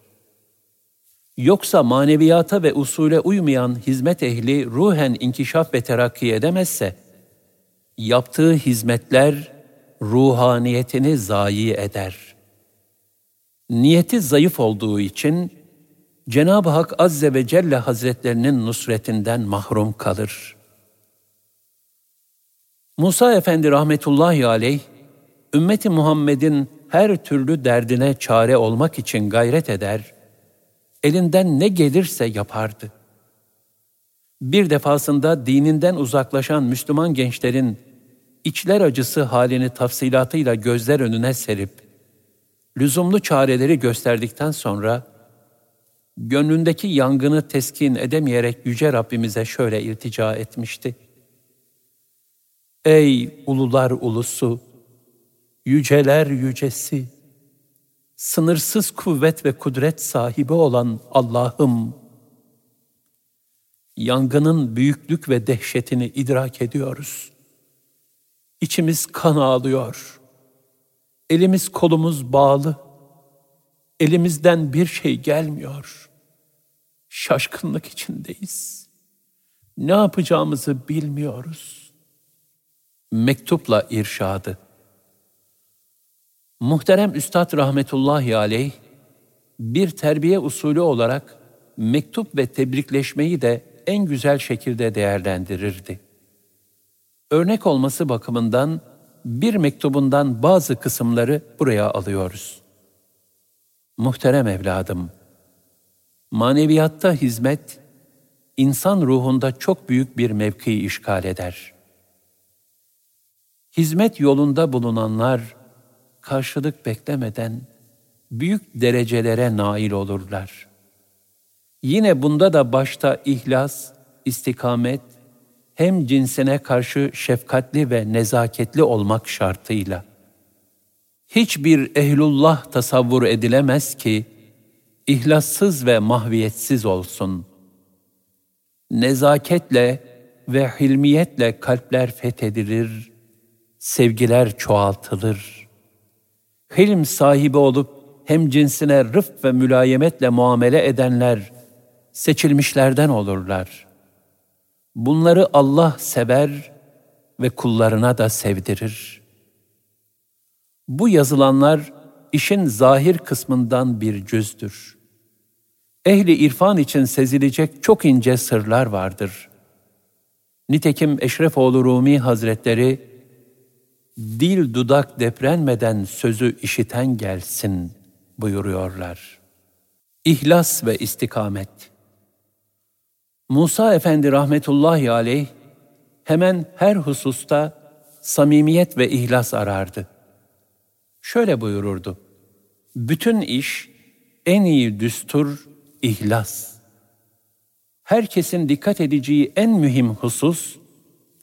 Yoksa maneviyata ve usule uymayan hizmet ehli ruhen inkişaf ve terakki edemezse, Yaptığı hizmetler ruhaniyetini zayi eder. Niyeti zayıf olduğu için Cenab-ı Hak Azze ve Celle Hazretlerinin nusretinden mahrum kalır. Musa Efendi rahmetullahi aleyh, ümmeti Muhammed'in her türlü derdine çare olmak için gayret eder, elinden ne gelirse yapardı. Bir defasında dininden uzaklaşan Müslüman gençlerin içler acısı halini tafsilatıyla gözler önüne serip, lüzumlu çareleri gösterdikten sonra, gönlündeki yangını teskin edemeyerek Yüce Rabbimize şöyle iltica etmişti. Ey ulular ulusu, yüceler yücesi, sınırsız kuvvet ve kudret sahibi olan Allah'ım, yangının büyüklük ve dehşetini idrak ediyoruz. İçimiz kan ağlıyor. Elimiz kolumuz bağlı. Elimizden bir şey gelmiyor. Şaşkınlık içindeyiz. Ne yapacağımızı bilmiyoruz. Mektupla irşadı. Muhterem Üstad rahmetullahi aleyh bir terbiye usulü olarak mektup ve tebrikleşmeyi de en güzel şekilde değerlendirirdi. Örnek olması bakımından bir mektubundan bazı kısımları buraya alıyoruz. Muhterem evladım, maneviyatta hizmet, insan ruhunda çok büyük bir mevki işgal eder. Hizmet yolunda bulunanlar, karşılık beklemeden büyük derecelere nail olurlar. Yine bunda da başta ihlas, istikamet, hem cinsine karşı şefkatli ve nezaketli olmak şartıyla. Hiçbir ehlullah tasavvur edilemez ki, ihlassız ve mahviyetsiz olsun. Nezaketle ve hilmiyetle kalpler fethedilir, sevgiler çoğaltılır. Hilm sahibi olup hem cinsine rıf ve mülayemetle muamele edenler seçilmişlerden olurlar. Bunları Allah sever ve kullarına da sevdirir. Bu yazılanlar işin zahir kısmından bir cüzdür. Ehli irfan için sezilecek çok ince sırlar vardır. Nitekim Eşrefoğlu Rumi Hazretleri, dil dudak deprenmeden sözü işiten gelsin buyuruyorlar. İhlas ve istikamet Musa Efendi rahmetullahi aleyh hemen her hususta samimiyet ve ihlas arardı. Şöyle buyururdu. Bütün iş, en iyi düstur, ihlas. Herkesin dikkat edeceği en mühim husus,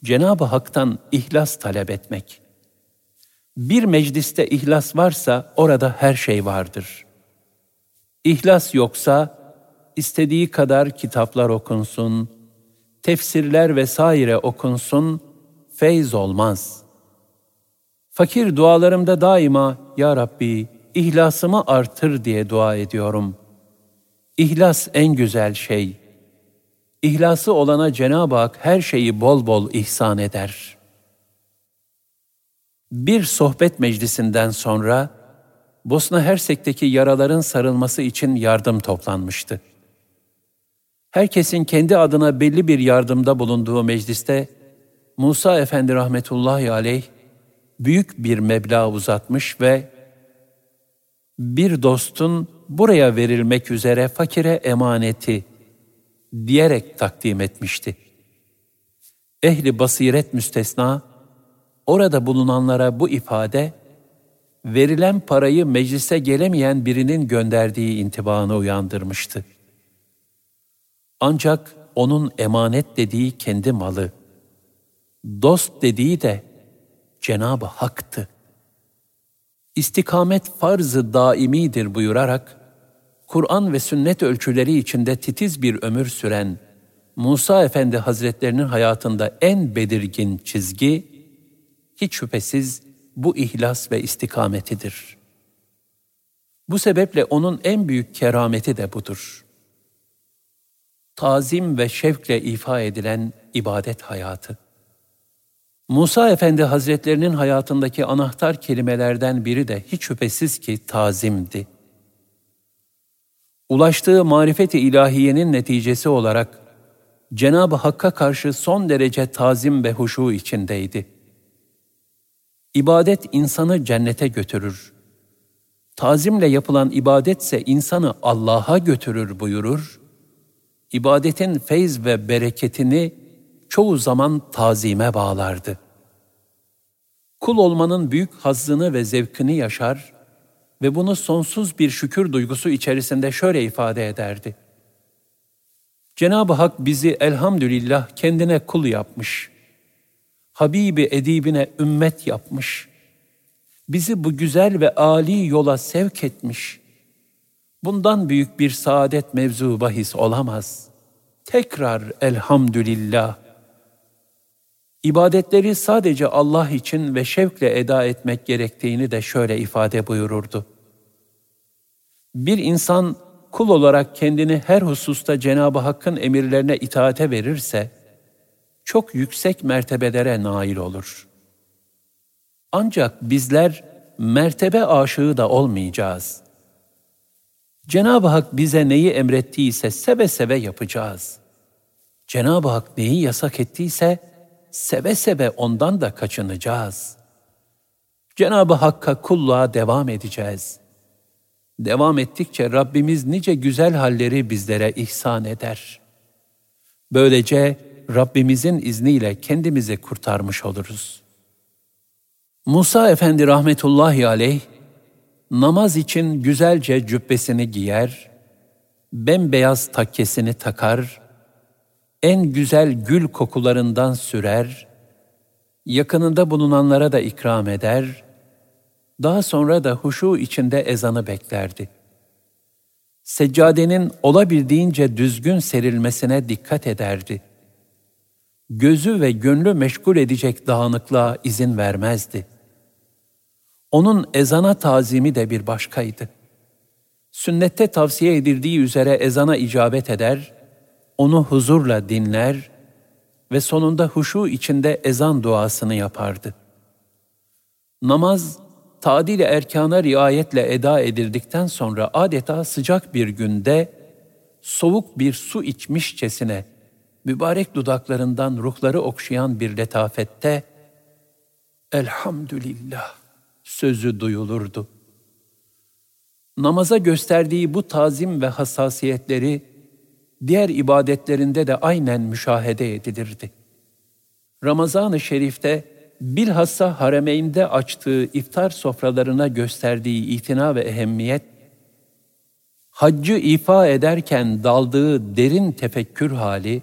Cenab-ı Hak'tan ihlas talep etmek. Bir mecliste ihlas varsa orada her şey vardır. İhlas yoksa istediği kadar kitaplar okunsun, tefsirler vesaire okunsun, feyz olmaz. Fakir dualarımda daima, Ya Rabbi, ihlasımı artır diye dua ediyorum. İhlas en güzel şey. İhlası olana Cenab-ı Hak her şeyi bol bol ihsan eder. Bir sohbet meclisinden sonra, Bosna Hersek'teki yaraların sarılması için yardım toplanmıştı herkesin kendi adına belli bir yardımda bulunduğu mecliste Musa Efendi rahmetullahi aleyh büyük bir meblağ uzatmış ve bir dostun buraya verilmek üzere fakire emaneti diyerek takdim etmişti. Ehli basiret müstesna, orada bulunanlara bu ifade, verilen parayı meclise gelemeyen birinin gönderdiği intibanı uyandırmıştı. Ancak onun emanet dediği kendi malı, dost dediği de Cenab-ı Hak'tı. İstikamet farz-ı daimidir buyurarak, Kur'an ve sünnet ölçüleri içinde titiz bir ömür süren Musa Efendi Hazretlerinin hayatında en belirgin çizgi, hiç şüphesiz bu ihlas ve istikametidir. Bu sebeple onun en büyük kerameti de budur tazim ve şevkle ifa edilen ibadet hayatı. Musa Efendi Hazretlerinin hayatındaki anahtar kelimelerden biri de hiç şüphesiz ki tazimdi. Ulaştığı marifet-i ilahiyenin neticesi olarak Cenab-ı Hakk'a karşı son derece tazim ve huşu içindeydi. İbadet insanı cennete götürür. Tazimle yapılan ibadetse insanı Allah'a götürür buyurur. İbadetin feyz ve bereketini çoğu zaman tazime bağlardı. Kul olmanın büyük hazzını ve zevkini yaşar ve bunu sonsuz bir şükür duygusu içerisinde şöyle ifade ederdi. Cenab-ı Hak bizi elhamdülillah kendine kul yapmış. Habibi edibine ümmet yapmış. Bizi bu güzel ve âli yola sevk etmiş. Bundan büyük bir saadet mevzu bahis olamaz. Tekrar elhamdülillah. İbadetleri sadece Allah için ve şevkle eda etmek gerektiğini de şöyle ifade buyururdu. Bir insan kul olarak kendini her hususta Cenab-ı Hakk'ın emirlerine itaate verirse, çok yüksek mertebelere nail olur. Ancak bizler mertebe aşığı da olmayacağız. Cenab-ı Hak bize neyi emrettiyse seve seve yapacağız. Cenab-ı Hak neyi yasak ettiyse seve seve ondan da kaçınacağız. Cenab-ı Hakk'a kulluğa devam edeceğiz.'' Devam ettikçe Rabbimiz nice güzel halleri bizlere ihsan eder. Böylece Rabbimizin izniyle kendimizi kurtarmış oluruz. Musa Efendi rahmetullahi aleyh, namaz için güzelce cübbesini giyer, bembeyaz takkesini takar, en güzel gül kokularından sürer, yakınında bulunanlara da ikram eder, daha sonra da huşu içinde ezanı beklerdi. Seccadenin olabildiğince düzgün serilmesine dikkat ederdi. Gözü ve gönlü meşgul edecek dağınıklığa izin vermezdi. Onun ezana tazimi de bir başkaydı. Sünnette tavsiye edildiği üzere ezana icabet eder, onu huzurla dinler ve sonunda huşu içinde ezan duasını yapardı. Namaz tadil erkana riayetle eda edildikten sonra adeta sıcak bir günde soğuk bir su içmişçesine mübarek dudaklarından ruhları okşayan bir letafette Elhamdülillah sözü duyulurdu. Namaza gösterdiği bu tazim ve hassasiyetleri diğer ibadetlerinde de aynen müşahede edilirdi. Ramazan-ı Şerif'te bilhassa haremeynde açtığı iftar sofralarına gösterdiği itina ve ehemmiyet, haccı ifa ederken daldığı derin tefekkür hali,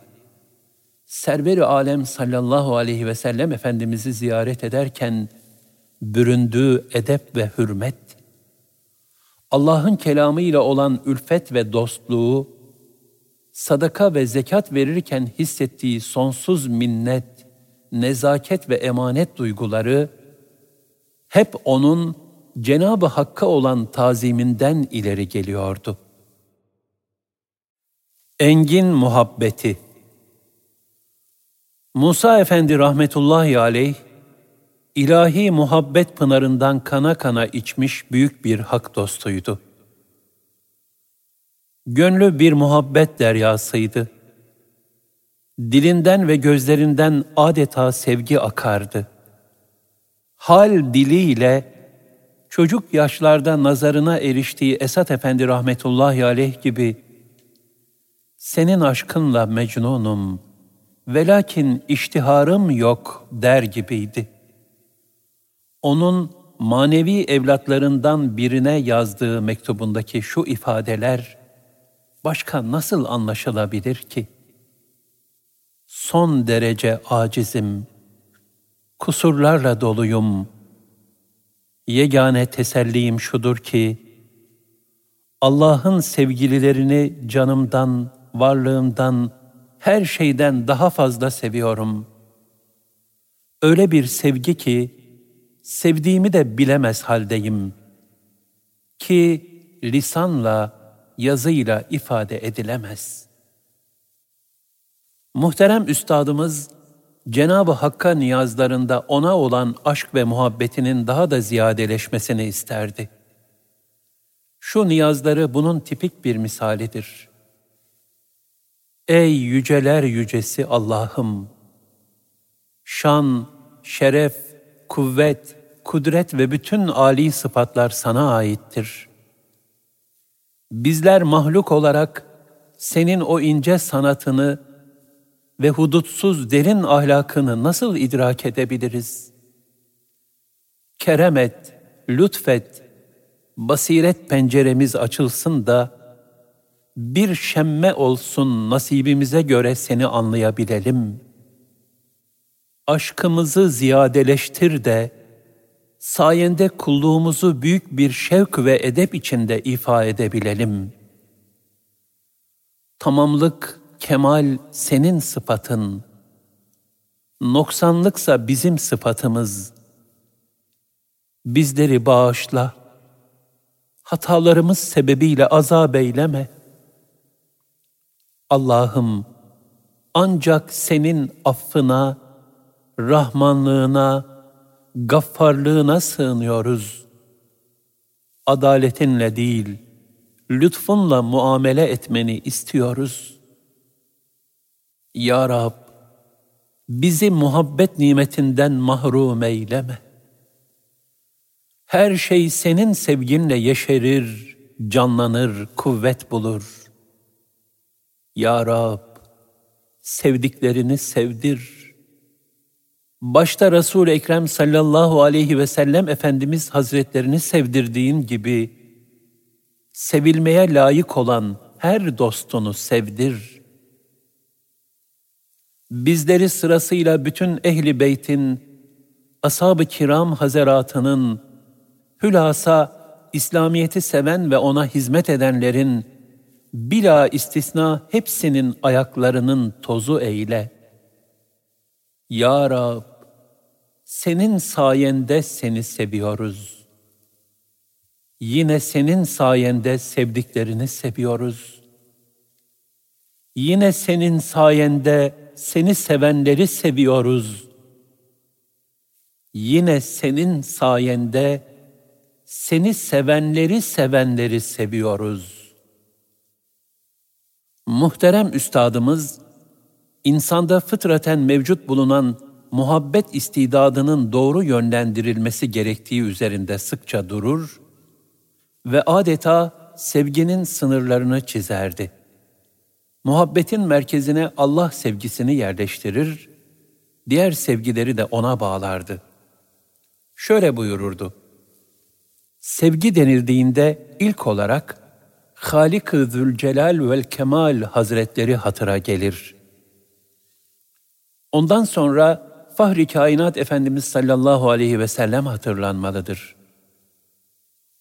Server-i Alem sallallahu aleyhi ve sellem Efendimiz'i ziyaret ederken büründüğü edep ve hürmet, Allah'ın kelamıyla olan ülfet ve dostluğu, sadaka ve zekat verirken hissettiği sonsuz minnet, nezaket ve emanet duyguları hep onun Cenab-ı Hakk'a olan taziminden ileri geliyordu. Engin muhabbeti Musa Efendi rahmetullahi aleyh, ilahi muhabbet pınarından kana kana içmiş büyük bir hak dostuydu. Gönlü bir muhabbet deryasıydı Dilinden ve gözlerinden adeta sevgi akardı. Hal diliyle çocuk yaşlarda nazarına eriştiği Esat Efendi rahmetullahi aleyh gibi senin aşkınla mecnunum, velakin iştiharım yok der gibiydi. Onun manevi evlatlarından birine yazdığı mektubundaki şu ifadeler başka nasıl anlaşılabilir ki? son derece acizim, kusurlarla doluyum. Yegane tesellim şudur ki, Allah'ın sevgililerini canımdan, varlığımdan, her şeyden daha fazla seviyorum. Öyle bir sevgi ki, sevdiğimi de bilemez haldeyim. Ki lisanla, yazıyla ifade edilemez.'' Muhterem üstadımız Cenab-ı Hakk'a niyazlarında ona olan aşk ve muhabbetinin daha da ziyadeleşmesini isterdi. Şu niyazları bunun tipik bir misalidir. Ey yüceler yücesi Allah'ım! Şan, şeref, kuvvet, kudret ve bütün âli sıfatlar sana aittir. Bizler mahluk olarak senin o ince sanatını ve hudutsuz derin ahlakını nasıl idrak edebiliriz? Kerem et, lütfet, basiret penceremiz açılsın da bir şemme olsun nasibimize göre seni anlayabilelim. Aşkımızı ziyadeleştir de sayende kulluğumuzu büyük bir şevk ve edep içinde ifa edebilelim. Tamamlık, kemal senin sıfatın. Noksanlıksa bizim sıfatımız. Bizleri bağışla. Hatalarımız sebebiyle azap eyleme. Allah'ım ancak senin affına, rahmanlığına, gaffarlığına sığınıyoruz. Adaletinle değil, lütfunla muamele etmeni istiyoruz. Ya Rab, bizi muhabbet nimetinden mahrum eyleme. Her şey senin sevginle yeşerir, canlanır, kuvvet bulur. Ya Rab, sevdiklerini sevdir. Başta Resul-i Ekrem sallallahu aleyhi ve sellem Efendimiz Hazretlerini sevdirdiğin gibi, sevilmeye layık olan her dostunu sevdir. Bizleri sırasıyla bütün ehli beytin, ashab-ı kiram hazeratının, hülasa İslamiyeti seven ve ona hizmet edenlerin, bila istisna hepsinin ayaklarının tozu eyle. Ya Rab, senin sayende seni seviyoruz. Yine senin sayende sevdiklerini seviyoruz. Yine senin sayende seni sevenleri seviyoruz. Yine senin sayende seni sevenleri sevenleri seviyoruz. Muhterem üstadımız, insanda fıtraten mevcut bulunan muhabbet istidadının doğru yönlendirilmesi gerektiği üzerinde sıkça durur ve adeta sevginin sınırlarını çizerdi. Muhabbetin merkezine Allah sevgisini yerleştirir, diğer sevgileri de ona bağlardı. Şöyle buyururdu. Sevgi denildiğinde ilk olarak Halik-ı Zülcelal vel Kemal Hazretleri hatıra gelir. Ondan sonra Fahri Kainat Efendimiz sallallahu aleyhi ve sellem hatırlanmalıdır.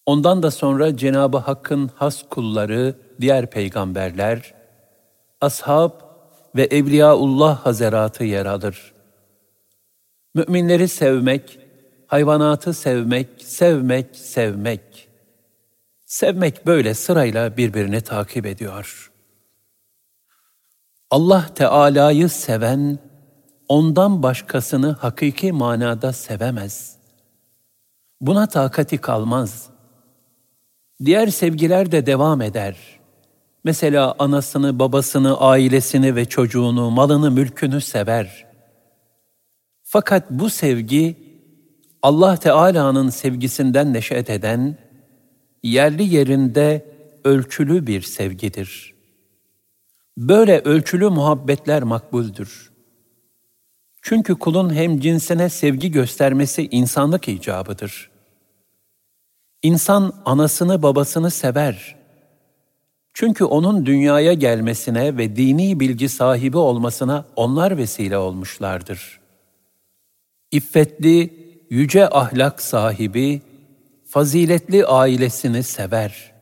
Ondan da sonra Cenab-ı Hakk'ın has kulları, diğer peygamberler, ashab ve Evliyaullah hazeratı yer alır. Müminleri sevmek, hayvanatı sevmek, sevmek, sevmek. Sevmek böyle sırayla birbirini takip ediyor. Allah Teala'yı seven, ondan başkasını hakiki manada sevemez. Buna takati kalmaz. Diğer sevgiler de devam eder. Mesela anasını, babasını, ailesini ve çocuğunu, malını, mülkünü sever. Fakat bu sevgi Allah Teala'nın sevgisinden neşet eden, yerli yerinde ölçülü bir sevgidir. Böyle ölçülü muhabbetler makbuldür.'' Çünkü kulun hem cinsine sevgi göstermesi insanlık icabıdır. İnsan anasını babasını sever. Çünkü onun dünyaya gelmesine ve dini bilgi sahibi olmasına onlar vesile olmuşlardır. İffetli, yüce ahlak sahibi, faziletli ailesini sever.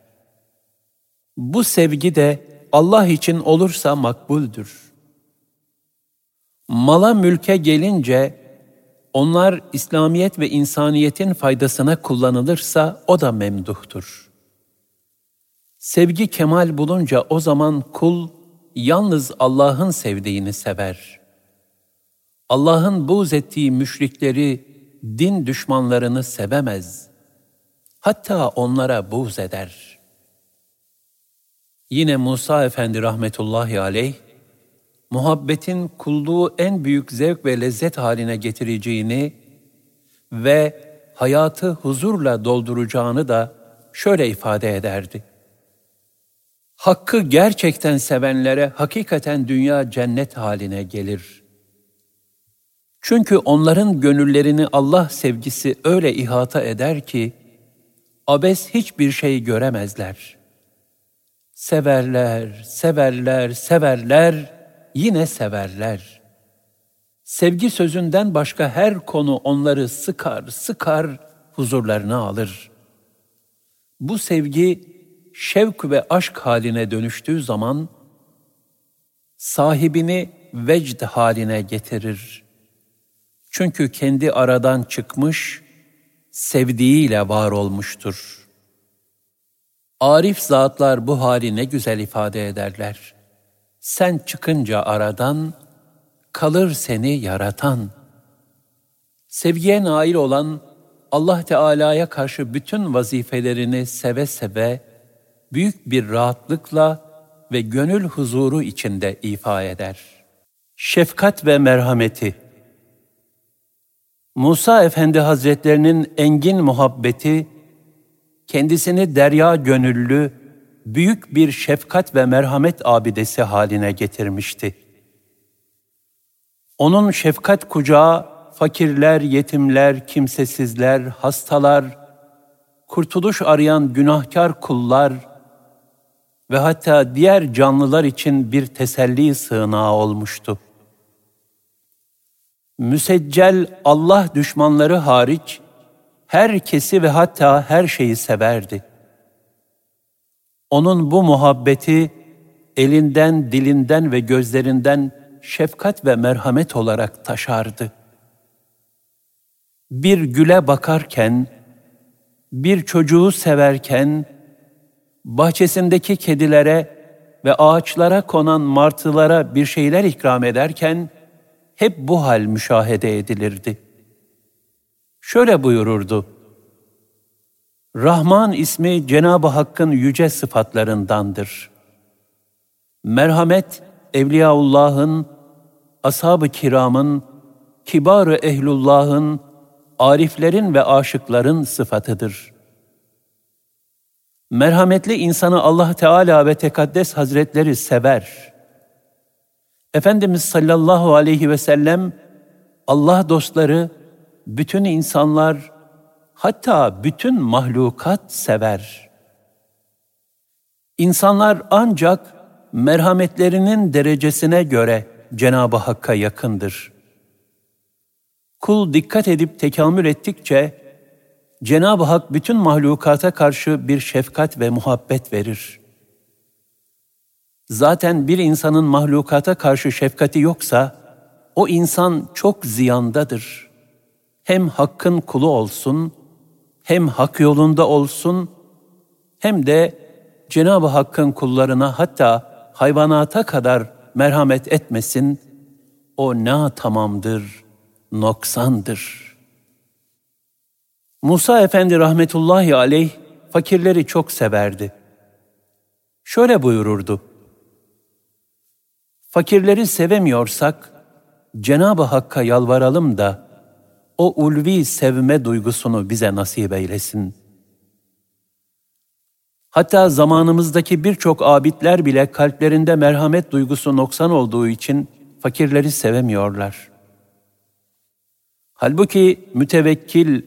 Bu sevgi de Allah için olursa makbuldür.'' Mala mülke gelince onlar İslamiyet ve insaniyetin faydasına kullanılırsa o da memduhtur. Sevgi kemal bulunca o zaman kul yalnız Allah'ın sevdiğini sever. Allah'ın buğz ettiği müşrikleri, din düşmanlarını sevemez. Hatta onlara buğz eder. Yine Musa Efendi rahmetullahi aleyh, muhabbetin kulluğu en büyük zevk ve lezzet haline getireceğini ve hayatı huzurla dolduracağını da şöyle ifade ederdi. Hakkı gerçekten sevenlere hakikaten dünya cennet haline gelir. Çünkü onların gönüllerini Allah sevgisi öyle ihata eder ki, abes hiçbir şey göremezler. Severler, severler, severler, yine severler. Sevgi sözünden başka her konu onları sıkar, sıkar, huzurlarına alır. Bu sevgi şevk ve aşk haline dönüştüğü zaman sahibini vecd haline getirir. Çünkü kendi aradan çıkmış, sevdiğiyle var olmuştur. Arif zatlar bu hali ne güzel ifade ederler. Sen çıkınca aradan, kalır seni yaratan. Sevgiye nail olan Allah Teala'ya karşı bütün vazifelerini seve seve, büyük bir rahatlıkla ve gönül huzuru içinde ifa eder. Şefkat ve merhameti Musa Efendi Hazretlerinin engin muhabbeti, kendisini derya gönüllü, büyük bir şefkat ve merhamet abidesi haline getirmişti. Onun şefkat kucağı fakirler, yetimler, kimsesizler, hastalar, kurtuluş arayan günahkar kullar ve hatta diğer canlılar için bir teselli sığınağı olmuştu. Müseccel Allah düşmanları hariç herkesi ve hatta her şeyi severdi. Onun bu muhabbeti elinden, dilinden ve gözlerinden şefkat ve merhamet olarak taşardı. Bir güle bakarken, bir çocuğu severken, bahçesindeki kedilere ve ağaçlara konan martılara bir şeyler ikram ederken, hep bu hal müşahede edilirdi. Şöyle buyururdu, Rahman ismi Cenab-ı Hakk'ın yüce sıfatlarındandır. Merhamet, Evliyaullah'ın, ashab-ı kiramın, kibar-ı ehlullah'ın, ariflerin ve aşıkların sıfatıdır. Merhametli insanı Allah Teala ve Tekaddes Hazretleri sever. Efendimiz sallallahu aleyhi ve sellem, Allah dostları, bütün insanlar, hatta bütün mahlukat sever. İnsanlar ancak merhametlerinin derecesine göre Cenab-ı Hakk'a yakındır. Kul dikkat edip tekamül ettikçe Cenab-ı Hak bütün mahlukata karşı bir şefkat ve muhabbet verir. Zaten bir insanın mahlukata karşı şefkati yoksa o insan çok ziyandadır. Hem hakkın kulu olsun, hem hak yolunda olsun, hem de Cenab-ı Hakk'ın kullarına hatta hayvanata kadar merhamet etmesin, o ne tamamdır, noksandır. Musa Efendi rahmetullahi aleyh fakirleri çok severdi. Şöyle buyururdu. Fakirleri sevemiyorsak Cenab-ı Hakk'a yalvaralım da o ulvi sevme duygusunu bize nasip eylesin. Hatta zamanımızdaki birçok abidler bile kalplerinde merhamet duygusu noksan olduğu için fakirleri sevemiyorlar. Halbuki mütevekkil,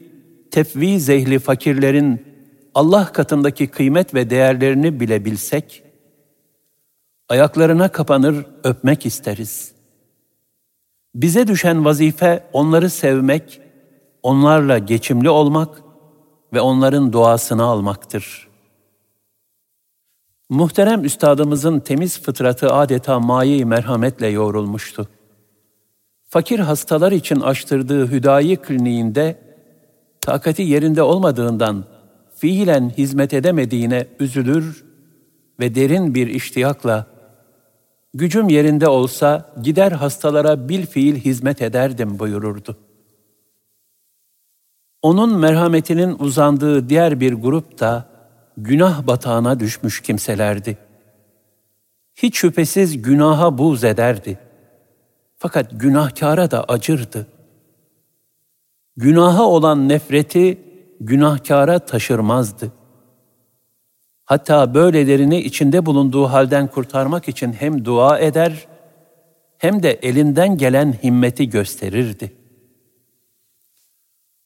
tefvi zehli fakirlerin Allah katındaki kıymet ve değerlerini bile bilsek, ayaklarına kapanır öpmek isteriz. Bize düşen vazife onları sevmek, onlarla geçimli olmak ve onların duasını almaktır. Muhterem üstadımızın temiz fıtratı adeta mayi merhametle yoğrulmuştu. Fakir hastalar için açtırdığı hüdayi kliniğinde takati yerinde olmadığından fiilen hizmet edemediğine üzülür ve derin bir iştiyakla Gücüm yerinde olsa gider hastalara bil fiil hizmet ederdim buyururdu. Onun merhametinin uzandığı diğer bir grup da günah batağına düşmüş kimselerdi. Hiç şüphesiz günaha buz ederdi. Fakat günahkara da acırdı. Günaha olan nefreti günahkara taşırmazdı. Hatta böylelerini içinde bulunduğu halden kurtarmak için hem dua eder hem de elinden gelen himmeti gösterirdi.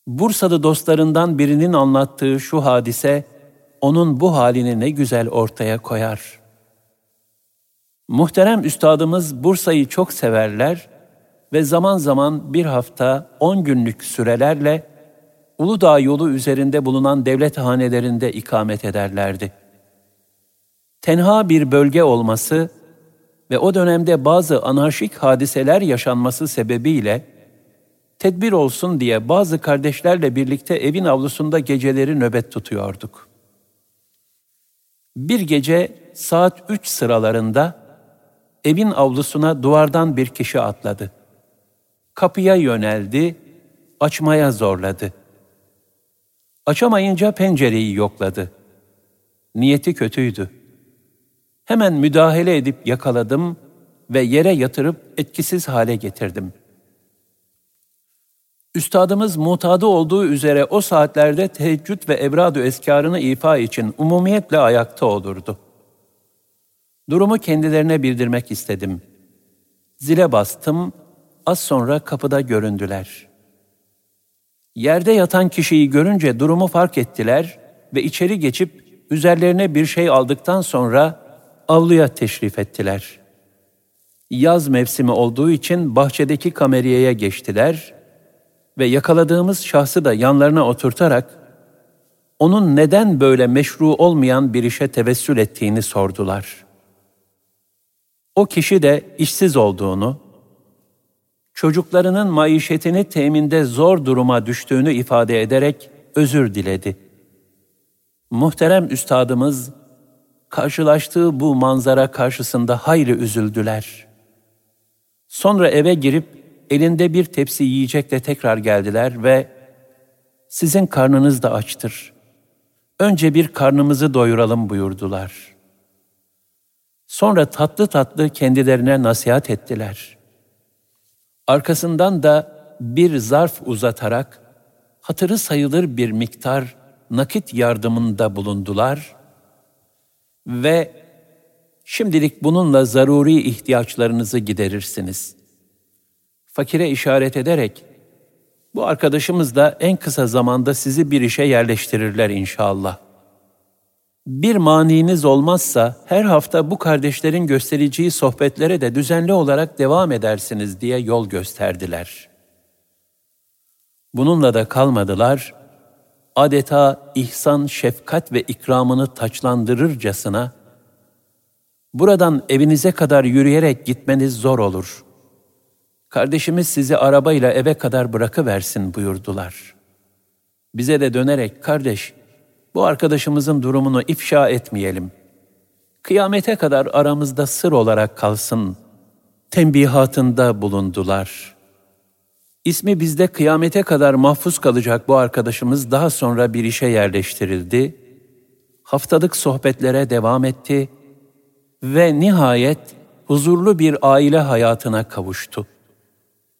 Bursalı dostlarından birinin anlattığı şu hadise onun bu halini ne güzel ortaya koyar. Muhterem üstadımız Bursa'yı çok severler ve zaman zaman bir hafta on günlük sürelerle Uludağ yolu üzerinde bulunan devlet hanelerinde ikamet ederlerdi. Tenha bir bölge olması ve o dönemde bazı anarşik hadiseler yaşanması sebebiyle tedbir olsun diye bazı kardeşlerle birlikte evin avlusunda geceleri nöbet tutuyorduk. Bir gece saat üç sıralarında evin avlusuna duvardan bir kişi atladı. Kapıya yöneldi, açmaya zorladı. Açamayınca pencereyi yokladı. Niyeti kötüydü. Hemen müdahale edip yakaladım ve yere yatırıp etkisiz hale getirdim. Üstadımız mutadı olduğu üzere o saatlerde teheccüd ve ebradu eskarını ifa için umumiyetle ayakta olurdu. Durumu kendilerine bildirmek istedim. Zile bastım, az sonra kapıda göründüler. Yerde yatan kişiyi görünce durumu fark ettiler ve içeri geçip üzerlerine bir şey aldıktan sonra avluya teşrif ettiler. Yaz mevsimi olduğu için bahçedeki kameriyeye geçtiler ve yakaladığımız şahsı da yanlarına oturtarak onun neden böyle meşru olmayan bir işe tevessül ettiğini sordular. O kişi de işsiz olduğunu, çocuklarının maişetini teminde zor duruma düştüğünü ifade ederek özür diledi. Muhterem üstadımız karşılaştığı bu manzara karşısında hayli üzüldüler. Sonra eve girip elinde bir tepsi yiyecekle tekrar geldiler ve sizin karnınız da açtır. Önce bir karnımızı doyuralım buyurdular. Sonra tatlı tatlı kendilerine nasihat ettiler. Arkasından da bir zarf uzatarak hatırı sayılır bir miktar nakit yardımında bulundular ve şimdilik bununla zaruri ihtiyaçlarınızı giderirsiniz. Fakire işaret ederek, bu arkadaşımız da en kısa zamanda sizi bir işe yerleştirirler inşallah. Bir maniniz olmazsa her hafta bu kardeşlerin göstereceği sohbetlere de düzenli olarak devam edersiniz diye yol gösterdiler. Bununla da kalmadılar, adeta ihsan, şefkat ve ikramını taçlandırırcasına, buradan evinize kadar yürüyerek gitmeniz zor olur. Kardeşimiz sizi arabayla eve kadar bırakıversin buyurdular. Bize de dönerek, kardeş, bu arkadaşımızın durumunu ifşa etmeyelim. Kıyamete kadar aramızda sır olarak kalsın. Tembihatında bulundular.'' İsmi bizde kıyamete kadar mahfuz kalacak bu arkadaşımız daha sonra bir işe yerleştirildi, haftalık sohbetlere devam etti ve nihayet huzurlu bir aile hayatına kavuştu.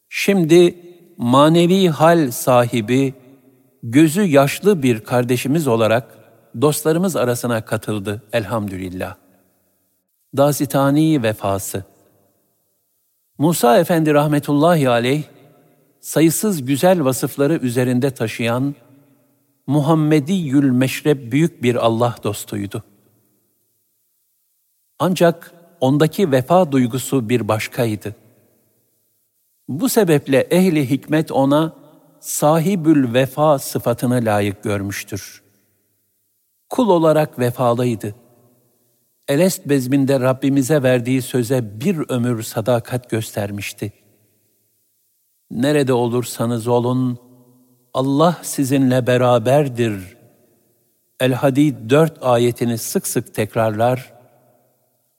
Şimdi manevi hal sahibi, gözü yaşlı bir kardeşimiz olarak dostlarımız arasına katıldı elhamdülillah. Dazitani vefası Musa Efendi rahmetullahi aleyh sayısız güzel vasıfları üzerinde taşıyan Muhammedi Yül Meşrep büyük bir Allah dostuydu. Ancak ondaki vefa duygusu bir başkaydı. Bu sebeple ehli hikmet ona sahibül vefa sıfatını layık görmüştür. Kul olarak vefalıydı. Elest bezminde Rabbimize verdiği söze bir ömür sadakat göstermişti.'' Nerede olursanız olun, Allah sizinle beraberdir. El-Hadid dört ayetini sık sık tekrarlar.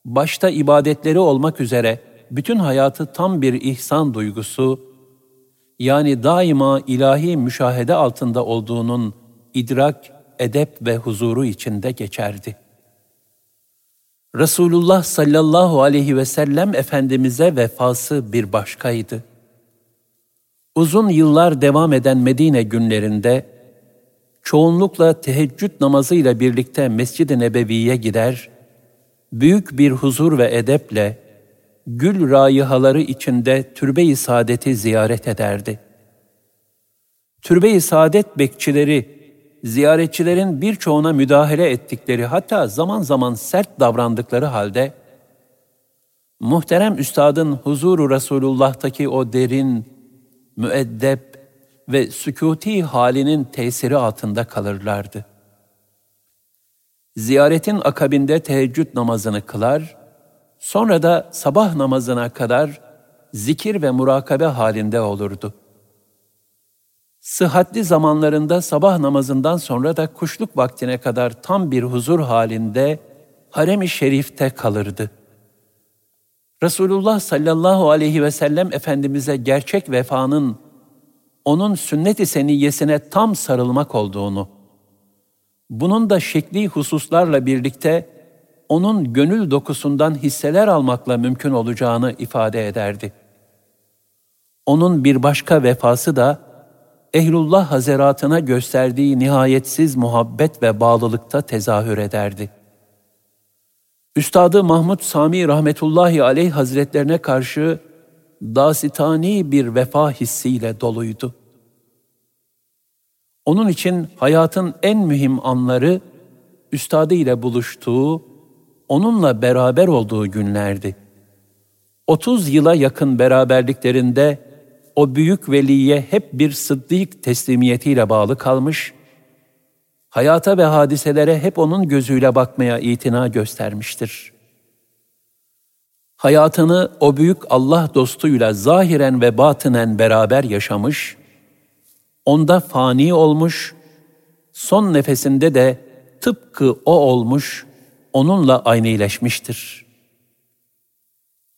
başta ibadetleri olmak üzere bütün hayatı tam bir ihsan duygusu, yani daima ilahi müşahede altında olduğunun idrak, edep ve huzuru içinde geçerdi. Resulullah sallallahu aleyhi ve sellem Efendimiz'e vefası bir başkaydı. Uzun yıllar devam eden Medine günlerinde, çoğunlukla teheccüd namazıyla birlikte Mescid-i Nebevi'ye gider, büyük bir huzur ve edeple, gül raihaları içinde türbe-i saadeti ziyaret ederdi. Türbe-i saadet bekçileri, ziyaretçilerin birçoğuna müdahale ettikleri hatta zaman zaman sert davrandıkları halde, muhterem üstadın huzuru Resulullah'taki o derin, müeddep ve sükuti halinin tesiri altında kalırlardı. Ziyaretin akabinde teheccüd namazını kılar, sonra da sabah namazına kadar zikir ve murakabe halinde olurdu. Sıhhatli zamanlarında sabah namazından sonra da kuşluk vaktine kadar tam bir huzur halinde harem-i şerifte kalırdı. Resulullah sallallahu aleyhi ve sellem Efendimiz'e gerçek vefanın onun sünnet-i seniyyesine tam sarılmak olduğunu, bunun da şekli hususlarla birlikte onun gönül dokusundan hisseler almakla mümkün olacağını ifade ederdi. Onun bir başka vefası da ehlullah hazeratına gösterdiği nihayetsiz muhabbet ve bağlılıkta tezahür ederdi. Üstadı Mahmud Sami rahmetullahi aleyh hazretlerine karşı dasitani bir vefa hissiyle doluydu. Onun için hayatın en mühim anları üstadı ile buluştuğu, onunla beraber olduğu günlerdi. 30 yıla yakın beraberliklerinde o büyük veliye hep bir sıddık teslimiyetiyle bağlı kalmış, hayata ve hadiselere hep onun gözüyle bakmaya itina göstermiştir. Hayatını o büyük Allah dostuyla zahiren ve batınen beraber yaşamış, onda fani olmuş, son nefesinde de tıpkı o olmuş, onunla aynıleşmiştir.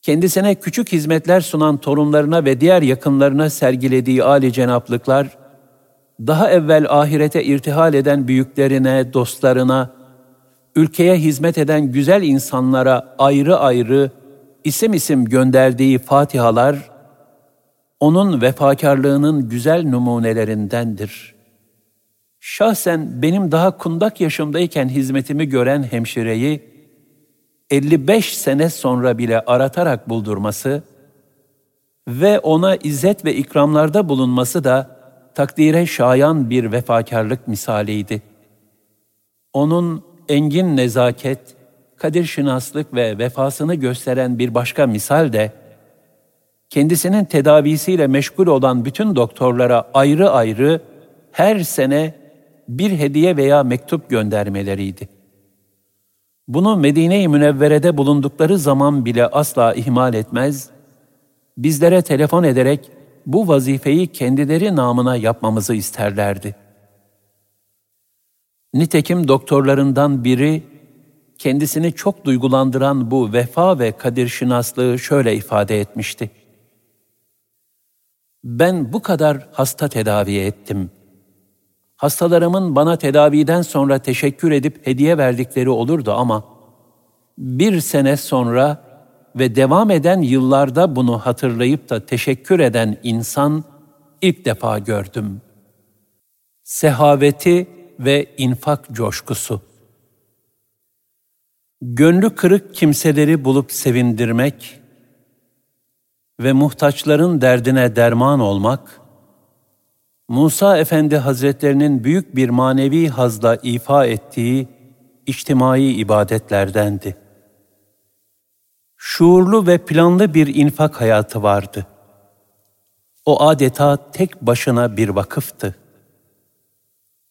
Kendisine küçük hizmetler sunan torunlarına ve diğer yakınlarına sergilediği âli cenaplıklar, daha evvel ahirete irtihal eden büyüklerine, dostlarına, ülkeye hizmet eden güzel insanlara ayrı ayrı isim isim gönderdiği fatihalar, onun vefakarlığının güzel numunelerindendir. Şahsen benim daha kundak yaşımdayken hizmetimi gören hemşireyi, 55 sene sonra bile aratarak buldurması ve ona izzet ve ikramlarda bulunması da takdire şayan bir vefakarlık misaliydi. Onun engin nezaket, kadir şinaslık ve vefasını gösteren bir başka misal de, kendisinin tedavisiyle meşgul olan bütün doktorlara ayrı ayrı her sene bir hediye veya mektup göndermeleriydi. Bunu Medine-i Münevvere'de bulundukları zaman bile asla ihmal etmez, bizlere telefon ederek bu vazifeyi kendileri namına yapmamızı isterlerdi. Nitekim doktorlarından biri kendisini çok duygulandıran bu vefa ve kadir şinaslığı şöyle ifade etmişti. Ben bu kadar hasta tedavi ettim. Hastalarımın bana tedaviden sonra teşekkür edip hediye verdikleri olurdu ama bir sene sonra ve devam eden yıllarda bunu hatırlayıp da teşekkür eden insan ilk defa gördüm. Sehaveti ve infak coşkusu. Gönlü kırık kimseleri bulup sevindirmek ve muhtaçların derdine derman olmak, Musa Efendi Hazretlerinin büyük bir manevi hazla ifa ettiği içtimai ibadetlerdendi. Şuurlu ve planlı bir infak hayatı vardı. O adeta tek başına bir vakıftı.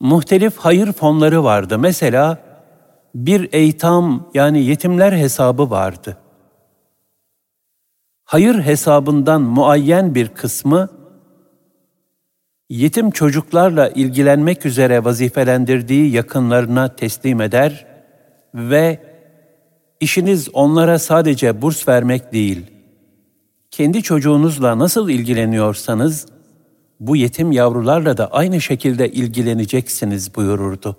Muhtelif hayır fonları vardı. Mesela bir eytam yani yetimler hesabı vardı. Hayır hesabından muayyen bir kısmı yetim çocuklarla ilgilenmek üzere vazifelendirdiği yakınlarına teslim eder ve İşiniz onlara sadece burs vermek değil. Kendi çocuğunuzla nasıl ilgileniyorsanız, bu yetim yavrularla da aynı şekilde ilgileneceksiniz buyururdu.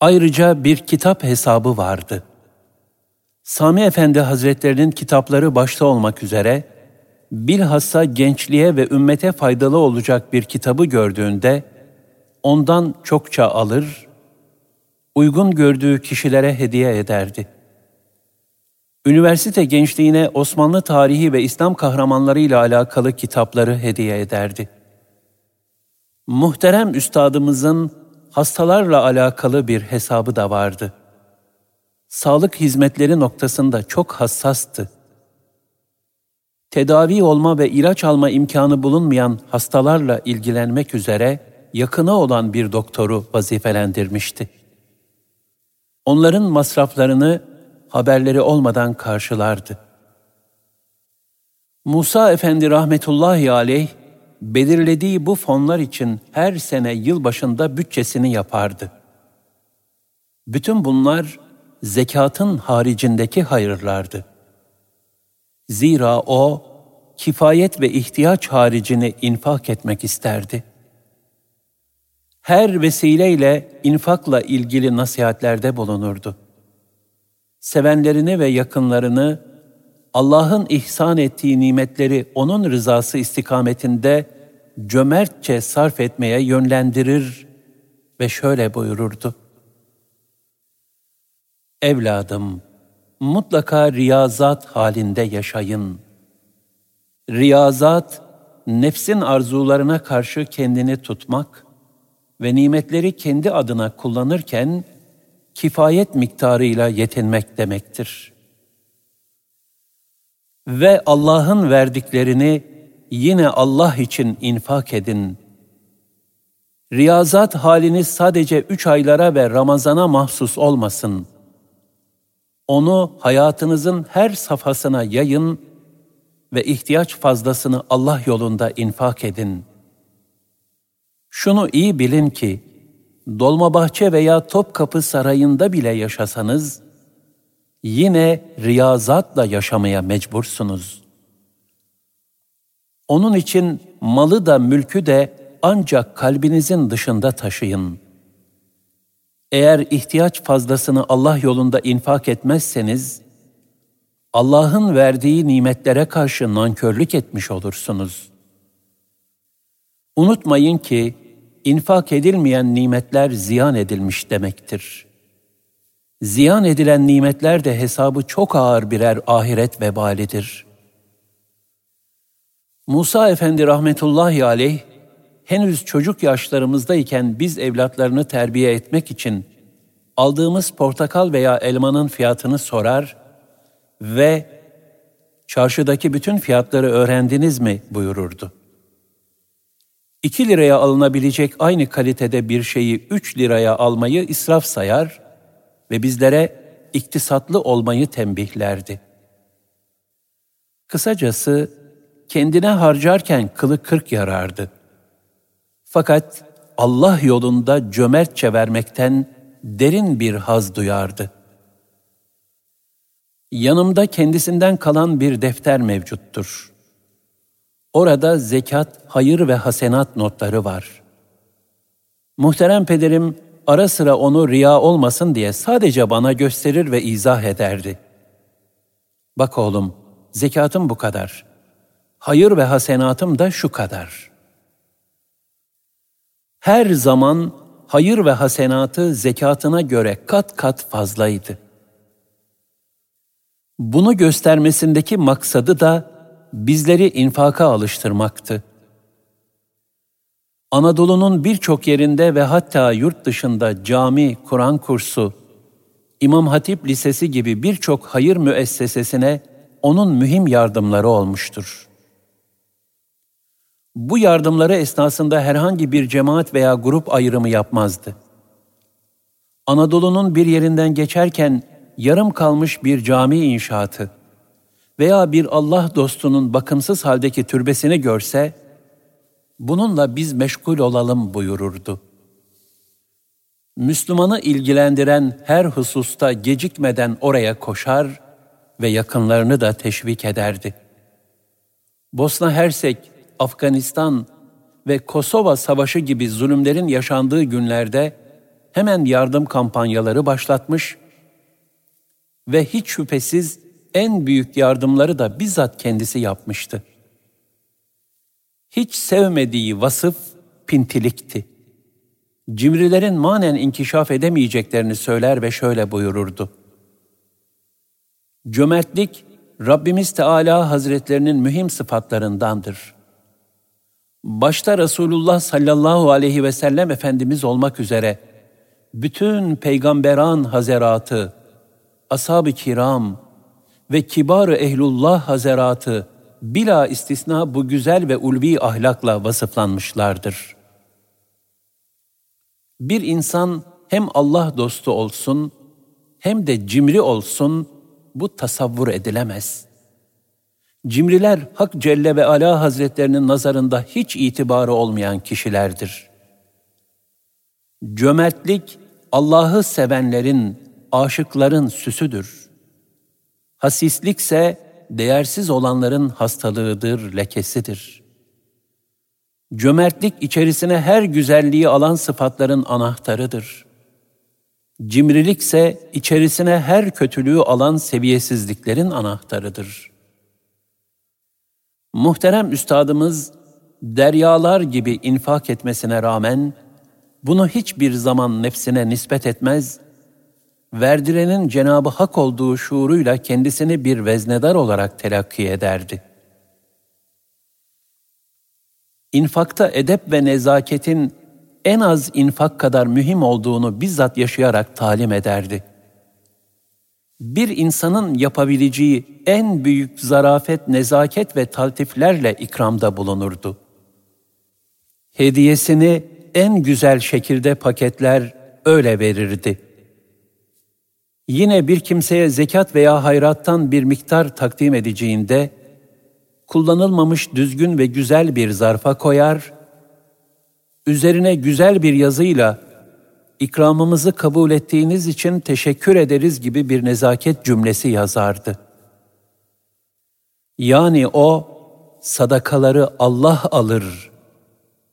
Ayrıca bir kitap hesabı vardı. Sami Efendi Hazretlerinin kitapları başta olmak üzere, bilhassa gençliğe ve ümmete faydalı olacak bir kitabı gördüğünde, ondan çokça alır, uygun gördüğü kişilere hediye ederdi. Üniversite gençliğine Osmanlı tarihi ve İslam kahramanları ile alakalı kitapları hediye ederdi. Muhterem üstadımızın hastalarla alakalı bir hesabı da vardı. Sağlık hizmetleri noktasında çok hassastı. Tedavi olma ve ilaç alma imkanı bulunmayan hastalarla ilgilenmek üzere yakını olan bir doktoru vazifelendirmişti. Onların masraflarını haberleri olmadan karşılardı. Musa Efendi rahmetullahi aleyh belirlediği bu fonlar için her sene yılbaşında bütçesini yapardı. Bütün bunlar zekatın haricindeki hayırlardı. Zira o kifayet ve ihtiyaç haricini infak etmek isterdi. Her vesileyle infakla ilgili nasihatlerde bulunurdu. Sevenlerini ve yakınlarını Allah'ın ihsan ettiği nimetleri onun rızası istikametinde cömertçe sarf etmeye yönlendirir ve şöyle buyururdu. Evladım, mutlaka riyazat halinde yaşayın. Riyazat, nefsin arzularına karşı kendini tutmak ve nimetleri kendi adına kullanırken kifayet miktarıyla yetinmek demektir. Ve Allah'ın verdiklerini yine Allah için infak edin. Riyazat haliniz sadece üç aylara ve Ramazana mahsus olmasın. Onu hayatınızın her safhasına yayın ve ihtiyaç fazlasını Allah yolunda infak edin. Şunu iyi bilin ki, Dolmabahçe veya Topkapı Sarayı'nda bile yaşasanız, yine riyazatla yaşamaya mecbursunuz. Onun için malı da mülkü de ancak kalbinizin dışında taşıyın. Eğer ihtiyaç fazlasını Allah yolunda infak etmezseniz, Allah'ın verdiği nimetlere karşı nankörlük etmiş olursunuz. Unutmayın ki, infak edilmeyen nimetler ziyan edilmiş demektir. Ziyan edilen nimetler de hesabı çok ağır birer ahiret vebalidir. Musa Efendi rahmetullahi aleyh, henüz çocuk yaşlarımızdayken biz evlatlarını terbiye etmek için aldığımız portakal veya elmanın fiyatını sorar ve çarşıdaki bütün fiyatları öğrendiniz mi buyururdu. 2 liraya alınabilecek aynı kalitede bir şeyi 3 liraya almayı israf sayar ve bizlere iktisatlı olmayı tembihlerdi. Kısacası kendine harcarken kılı kırk yarardı. Fakat Allah yolunda cömertçe vermekten derin bir haz duyardı. Yanımda kendisinden kalan bir defter mevcuttur. Orada zekat, hayır ve hasenat notları var. Muhterem pederim ara sıra onu riya olmasın diye sadece bana gösterir ve izah ederdi. Bak oğlum, zekatım bu kadar. Hayır ve hasenatım da şu kadar. Her zaman hayır ve hasenatı zekatına göre kat kat fazlaydı. Bunu göstermesindeki maksadı da bizleri infaka alıştırmaktı. Anadolu'nun birçok yerinde ve hatta yurt dışında cami, Kur'an kursu, İmam Hatip Lisesi gibi birçok hayır müessesesine onun mühim yardımları olmuştur. Bu yardımları esnasında herhangi bir cemaat veya grup ayrımı yapmazdı. Anadolu'nun bir yerinden geçerken yarım kalmış bir cami inşaatı veya bir Allah dostunun bakımsız haldeki türbesini görse, bununla biz meşgul olalım buyururdu. Müslümanı ilgilendiren her hususta gecikmeden oraya koşar ve yakınlarını da teşvik ederdi. Bosna Hersek, Afganistan ve Kosova Savaşı gibi zulümlerin yaşandığı günlerde hemen yardım kampanyaları başlatmış ve hiç şüphesiz en büyük yardımları da bizzat kendisi yapmıştı. Hiç sevmediği vasıf pintilikti. Cimrilerin manen inkişaf edemeyeceklerini söyler ve şöyle buyururdu. Cömertlik, Rabbimiz Teala Hazretlerinin mühim sıfatlarındandır. Başta Resulullah sallallahu aleyhi ve sellem Efendimiz olmak üzere bütün peygamberan hazeratı, ashab-ı kiram ve kibar-ı ehlullah hazeratı bila istisna bu güzel ve ulvi ahlakla vasıflanmışlardır. Bir insan hem Allah dostu olsun hem de cimri olsun bu tasavvur edilemez. Cimriler Hak Celle ve Ala Hazretlerinin nazarında hiç itibarı olmayan kişilerdir. Cömertlik Allah'ı sevenlerin, aşıkların süsüdür. Hasislikse değersiz olanların hastalığıdır, lekesidir. Cömertlik içerisine her güzelliği alan sıfatların anahtarıdır. Cimrilikse içerisine her kötülüğü alan seviyesizliklerin anahtarıdır. Muhterem üstadımız deryalar gibi infak etmesine rağmen bunu hiçbir zaman nefsine nispet etmez, verdirenin Cenabı Hak olduğu şuuruyla kendisini bir veznedar olarak telakki ederdi. İnfakta edep ve nezaketin en az infak kadar mühim olduğunu bizzat yaşayarak talim ederdi. Bir insanın yapabileceği en büyük zarafet, nezaket ve taltiflerle ikramda bulunurdu. Hediyesini en güzel şekilde paketler öyle verirdi. Yine bir kimseye zekat veya hayrattan bir miktar takdim edeceğinde, kullanılmamış düzgün ve güzel bir zarfa koyar, üzerine güzel bir yazıyla ikramımızı kabul ettiğiniz için teşekkür ederiz gibi bir nezaket cümlesi yazardı. Yani o sadakaları Allah alır.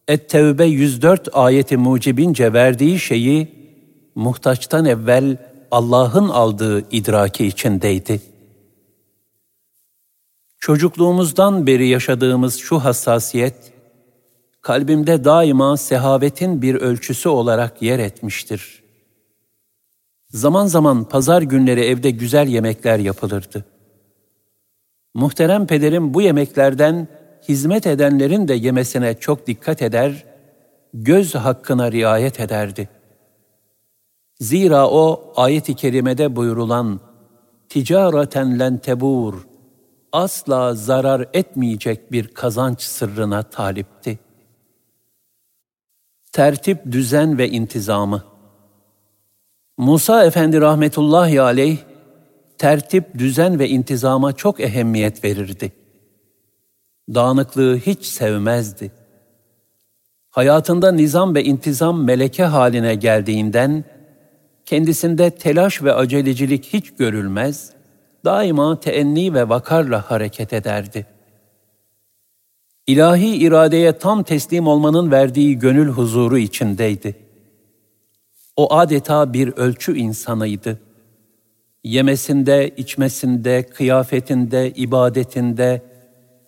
Et-Tevbe 104 ayeti mucibince verdiği şeyi muhtaçtan evvel Allah'ın aldığı idraki içindeydi. Çocukluğumuzdan beri yaşadığımız şu hassasiyet, kalbimde daima sehavetin bir ölçüsü olarak yer etmiştir. Zaman zaman pazar günleri evde güzel yemekler yapılırdı. Muhterem pederim bu yemeklerden hizmet edenlerin de yemesine çok dikkat eder, göz hakkına riayet ederdi. Zira o ayet-i kerimede buyurulan ticareten len tebur asla zarar etmeyecek bir kazanç sırrına talipti tertip, düzen ve intizamı. Musa Efendi rahmetullahi aleyh, tertip, düzen ve intizama çok ehemmiyet verirdi. Dağınıklığı hiç sevmezdi. Hayatında nizam ve intizam meleke haline geldiğinden, kendisinde telaş ve acelecilik hiç görülmez, daima teenni ve vakarla hareket ederdi. İlahi iradeye tam teslim olmanın verdiği gönül huzuru içindeydi. O adeta bir ölçü insanıydı. Yemesinde, içmesinde, kıyafetinde, ibadetinde,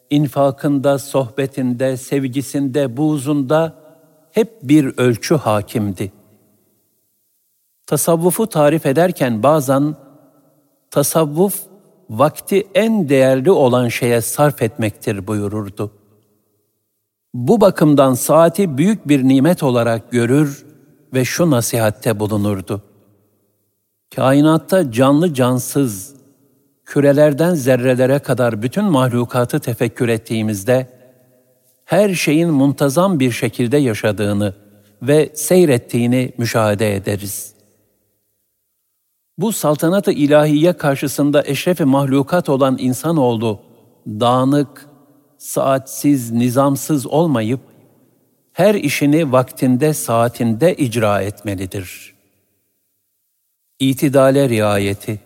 infakında, sohbetinde, sevgisinde, buğzunda hep bir ölçü hakimdi. Tasavvufu tarif ederken bazen tasavvuf vakti en değerli olan şeye sarf etmektir buyururdu. Bu bakımdan saati büyük bir nimet olarak görür ve şu nasihatte bulunurdu. Kainatta canlı cansız, kürelerden zerrelere kadar bütün mahlukatı tefekkür ettiğimizde, her şeyin muntazam bir şekilde yaşadığını ve seyrettiğini müşahede ederiz. Bu saltanat-ı ilahiye karşısında eşrefi mahlukat olan insanoğlu, dağınık, saatsiz, nizamsız olmayıp her işini vaktinde, saatinde icra etmelidir. İtidale riayeti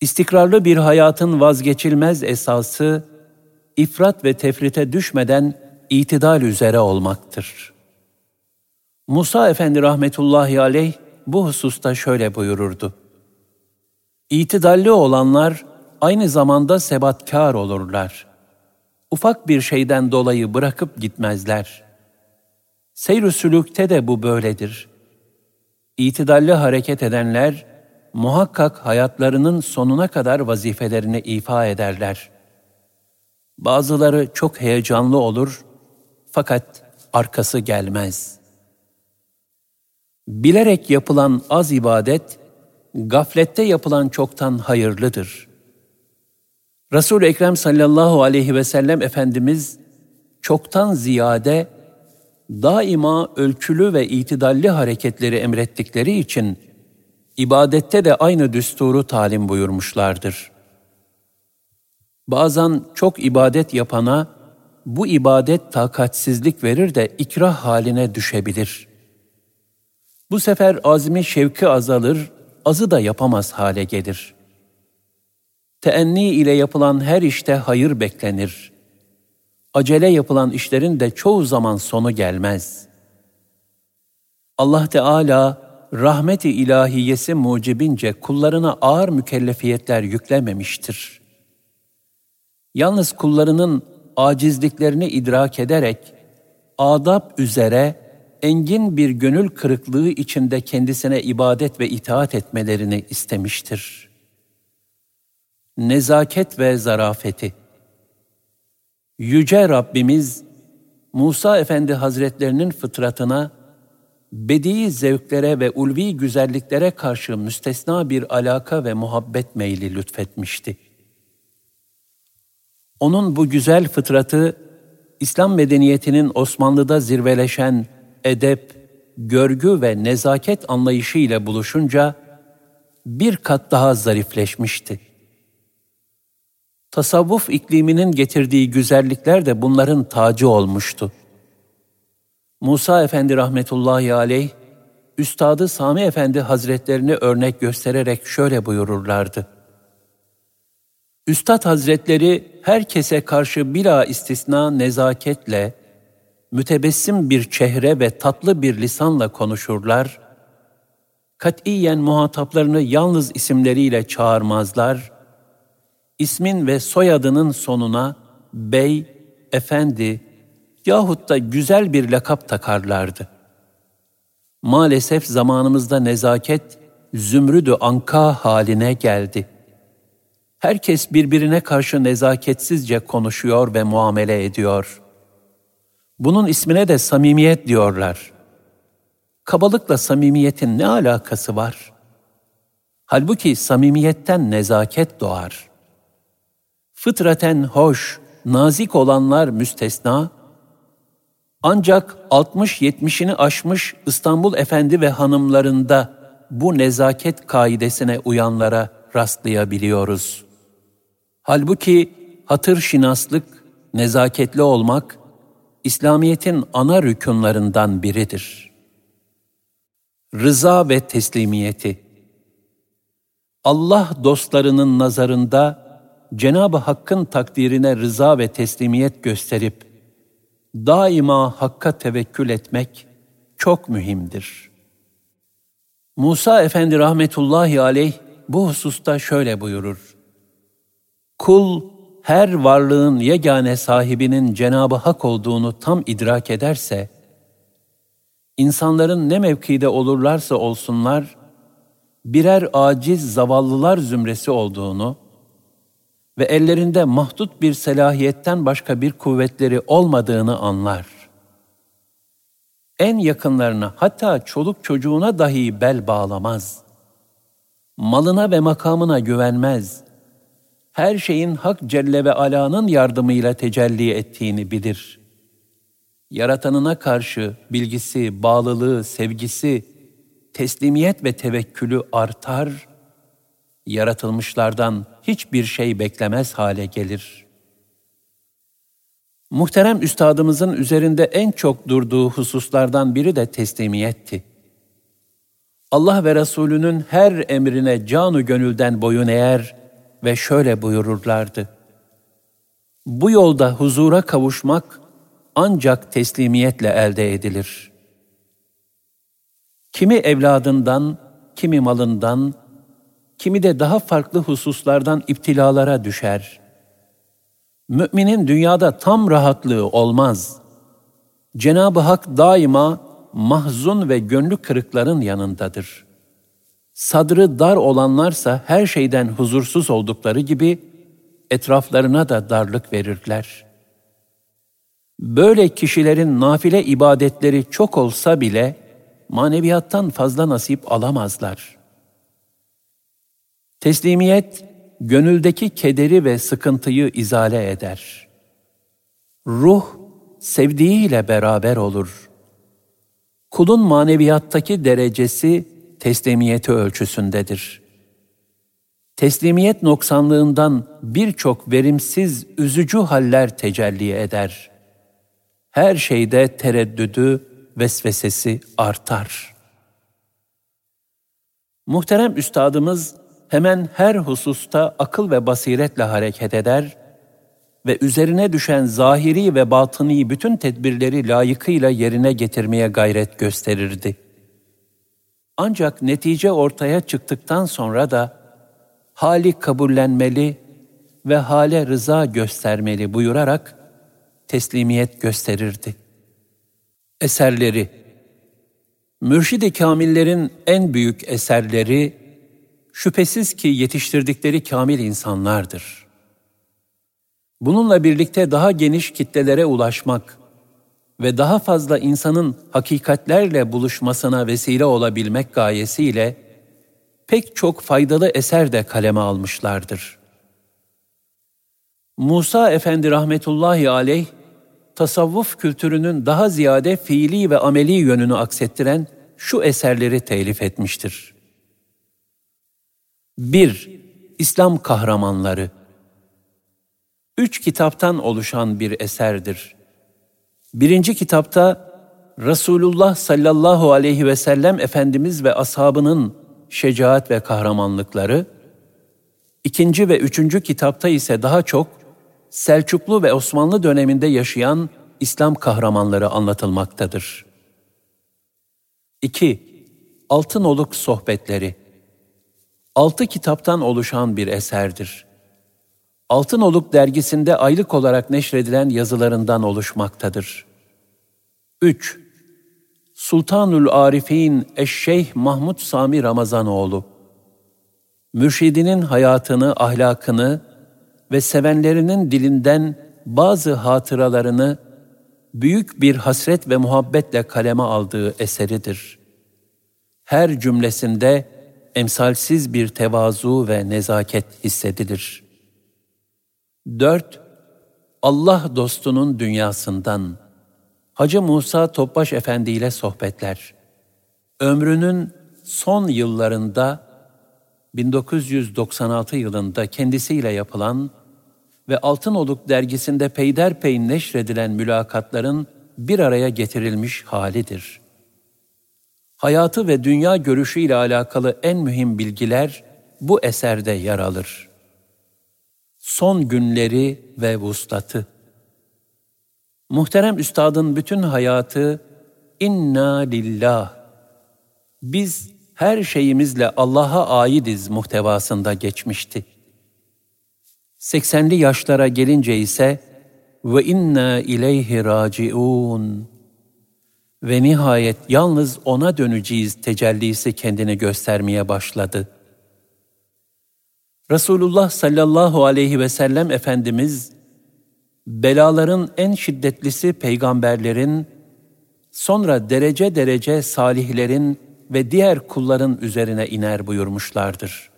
İstikrarlı bir hayatın vazgeçilmez esası, ifrat ve tefrite düşmeden itidal üzere olmaktır. Musa Efendi rahmetullahi aleyh bu hususta şöyle buyururdu. İtidalli olanlar aynı zamanda sebatkar olurlar. Ufak bir şeyden dolayı bırakıp gitmezler. Seyr-ü sülükte de bu böyledir. İtidalli hareket edenler, muhakkak hayatlarının sonuna kadar vazifelerini ifa ederler. Bazıları çok heyecanlı olur fakat arkası gelmez. Bilerek yapılan az ibadet, gaflette yapılan çoktan hayırlıdır. Resul-i Ekrem sallallahu aleyhi ve sellem Efendimiz çoktan ziyade daima ölçülü ve itidalli hareketleri emrettikleri için ibadette de aynı düsturu talim buyurmuşlardır. Bazen çok ibadet yapana bu ibadet takatsizlik verir de ikrah haline düşebilir. Bu sefer azmi şevki azalır, azı da yapamaz hale gelir. Teenni ile yapılan her işte hayır beklenir. Acele yapılan işlerin de çoğu zaman sonu gelmez. Allah Teala rahmeti ilahiyesi mucibince kullarına ağır mükellefiyetler yüklememiştir. Yalnız kullarının acizliklerini idrak ederek adab üzere engin bir gönül kırıklığı içinde kendisine ibadet ve itaat etmelerini istemiştir. Nezaket ve zarafeti Yüce Rabbimiz Musa Efendi Hazretlerinin fıtratına bedi zevklere ve ulvi güzelliklere karşı müstesna bir alaka ve muhabbet meyli lütfetmişti. Onun bu güzel fıtratı, İslam medeniyetinin Osmanlı'da zirveleşen edep, görgü ve nezaket anlayışı ile buluşunca bir kat daha zarifleşmişti. Tasavvuf ikliminin getirdiği güzellikler de bunların tacı olmuştu. Musa Efendi rahmetullahi aleyh, Üstadı Sami Efendi Hazretlerini örnek göstererek şöyle buyururlardı. Üstad Hazretleri herkese karşı bila istisna nezaketle, mütebessim bir çehre ve tatlı bir lisanla konuşurlar, katiyen muhataplarını yalnız isimleriyle çağırmazlar, ismin ve soyadının sonuna bey, efendi, yahut da güzel bir lakap takarlardı. Maalesef zamanımızda nezaket zümrüdü anka haline geldi. Herkes birbirine karşı nezaketsizce konuşuyor ve muamele ediyor. Bunun ismine de samimiyet diyorlar. Kabalıkla samimiyetin ne alakası var? Halbuki samimiyetten nezaket doğar. Fıtraten hoş, nazik olanlar müstesna, ancak 60-70'ini aşmış İstanbul efendi ve hanımlarında bu nezaket kaidesine uyanlara rastlayabiliyoruz. Halbuki hatır şinaslık, nezaketli olmak, İslamiyet'in ana rükunlarından biridir. Rıza ve teslimiyeti Allah dostlarının nazarında Cenab-ı Hakk'ın takdirine rıza ve teslimiyet gösterip daima Hakk'a tevekkül etmek çok mühimdir. Musa Efendi rahmetullahi aleyh bu hususta şöyle buyurur. Kul her varlığın yegane sahibinin Cenabı Hak olduğunu tam idrak ederse, insanların ne mevkide olurlarsa olsunlar, birer aciz zavallılar zümresi olduğunu, ve ellerinde mahdut bir selahiyetten başka bir kuvvetleri olmadığını anlar. En yakınlarına hatta çoluk çocuğuna dahi bel bağlamaz. Malına ve makamına güvenmez. Her şeyin Hak Celle ve Ala'nın yardımıyla tecelli ettiğini bilir. Yaratanına karşı bilgisi, bağlılığı, sevgisi, teslimiyet ve tevekkülü artar yaratılmışlardan hiçbir şey beklemez hale gelir. Muhterem üstadımızın üzerinde en çok durduğu hususlardan biri de teslimiyetti. Allah ve Resulünün her emrine canu gönülden boyun eğer ve şöyle buyururlardı. Bu yolda huzura kavuşmak ancak teslimiyetle elde edilir. Kimi evladından, kimi malından, kimi de daha farklı hususlardan iptilalara düşer. Müminin dünyada tam rahatlığı olmaz. Cenab-ı Hak daima mahzun ve gönlü kırıkların yanındadır. Sadrı dar olanlarsa her şeyden huzursuz oldukları gibi etraflarına da darlık verirler. Böyle kişilerin nafile ibadetleri çok olsa bile maneviyattan fazla nasip alamazlar. Teslimiyet, gönüldeki kederi ve sıkıntıyı izale eder. Ruh, sevdiğiyle beraber olur. Kulun maneviyattaki derecesi teslimiyeti ölçüsündedir. Teslimiyet noksanlığından birçok verimsiz, üzücü haller tecelli eder. Her şeyde tereddüdü, vesvesesi artar. Muhterem üstadımız hemen her hususta akıl ve basiretle hareket eder ve üzerine düşen zahiri ve batıni bütün tedbirleri layıkıyla yerine getirmeye gayret gösterirdi. Ancak netice ortaya çıktıktan sonra da hali kabullenmeli ve hale rıza göstermeli buyurarak teslimiyet gösterirdi. Eserleri Mürşid-i Kamillerin en büyük eserleri şüphesiz ki yetiştirdikleri kamil insanlardır. Bununla birlikte daha geniş kitlelere ulaşmak ve daha fazla insanın hakikatlerle buluşmasına vesile olabilmek gayesiyle pek çok faydalı eser de kaleme almışlardır. Musa Efendi rahmetullahi aleyh, tasavvuf kültürünün daha ziyade fiili ve ameli yönünü aksettiren şu eserleri telif etmiştir. 1. İslam kahramanları Üç kitaptan oluşan bir eserdir. Birinci kitapta Resulullah sallallahu aleyhi ve sellem Efendimiz ve ashabının şecaat ve kahramanlıkları, ikinci ve üçüncü kitapta ise daha çok Selçuklu ve Osmanlı döneminde yaşayan İslam kahramanları anlatılmaktadır. 2. Altınoluk Sohbetleri Altı kitaptan oluşan bir eserdir. Altınoluk dergisinde aylık olarak neşredilen yazılarından oluşmaktadır. 3. Sultanül Arifin Eşşeyh Mahmud Sami Ramazanoğlu Mürşidinin hayatını, ahlakını ve sevenlerinin dilinden bazı hatıralarını büyük bir hasret ve muhabbetle kaleme aldığı eseridir. Her cümlesinde emsalsiz bir tevazu ve nezaket hissedilir. 4. Allah dostunun dünyasından Hacı Musa Topbaş Efendi ile sohbetler. Ömrünün son yıllarında 1996 yılında kendisiyle yapılan ve Altınoluk dergisinde peyderpey neşredilen mülakatların bir araya getirilmiş halidir. Hayatı ve dünya görüşüyle alakalı en mühim bilgiler bu eserde yer alır. Son günleri ve vuslatı Muhterem Üstad'ın bütün hayatı inna lillah. Biz her şeyimizle Allah'a aidiz muhtevasında geçmişti. 80'li yaşlara gelince ise ve inna ileyhi raciun ve nihayet yalnız ona döneceğiz tecellisi kendini göstermeye başladı. Resulullah sallallahu aleyhi ve sellem Efendimiz belaların en şiddetlisi peygamberlerin, sonra derece derece salihlerin ve diğer kulların üzerine iner buyurmuşlardır.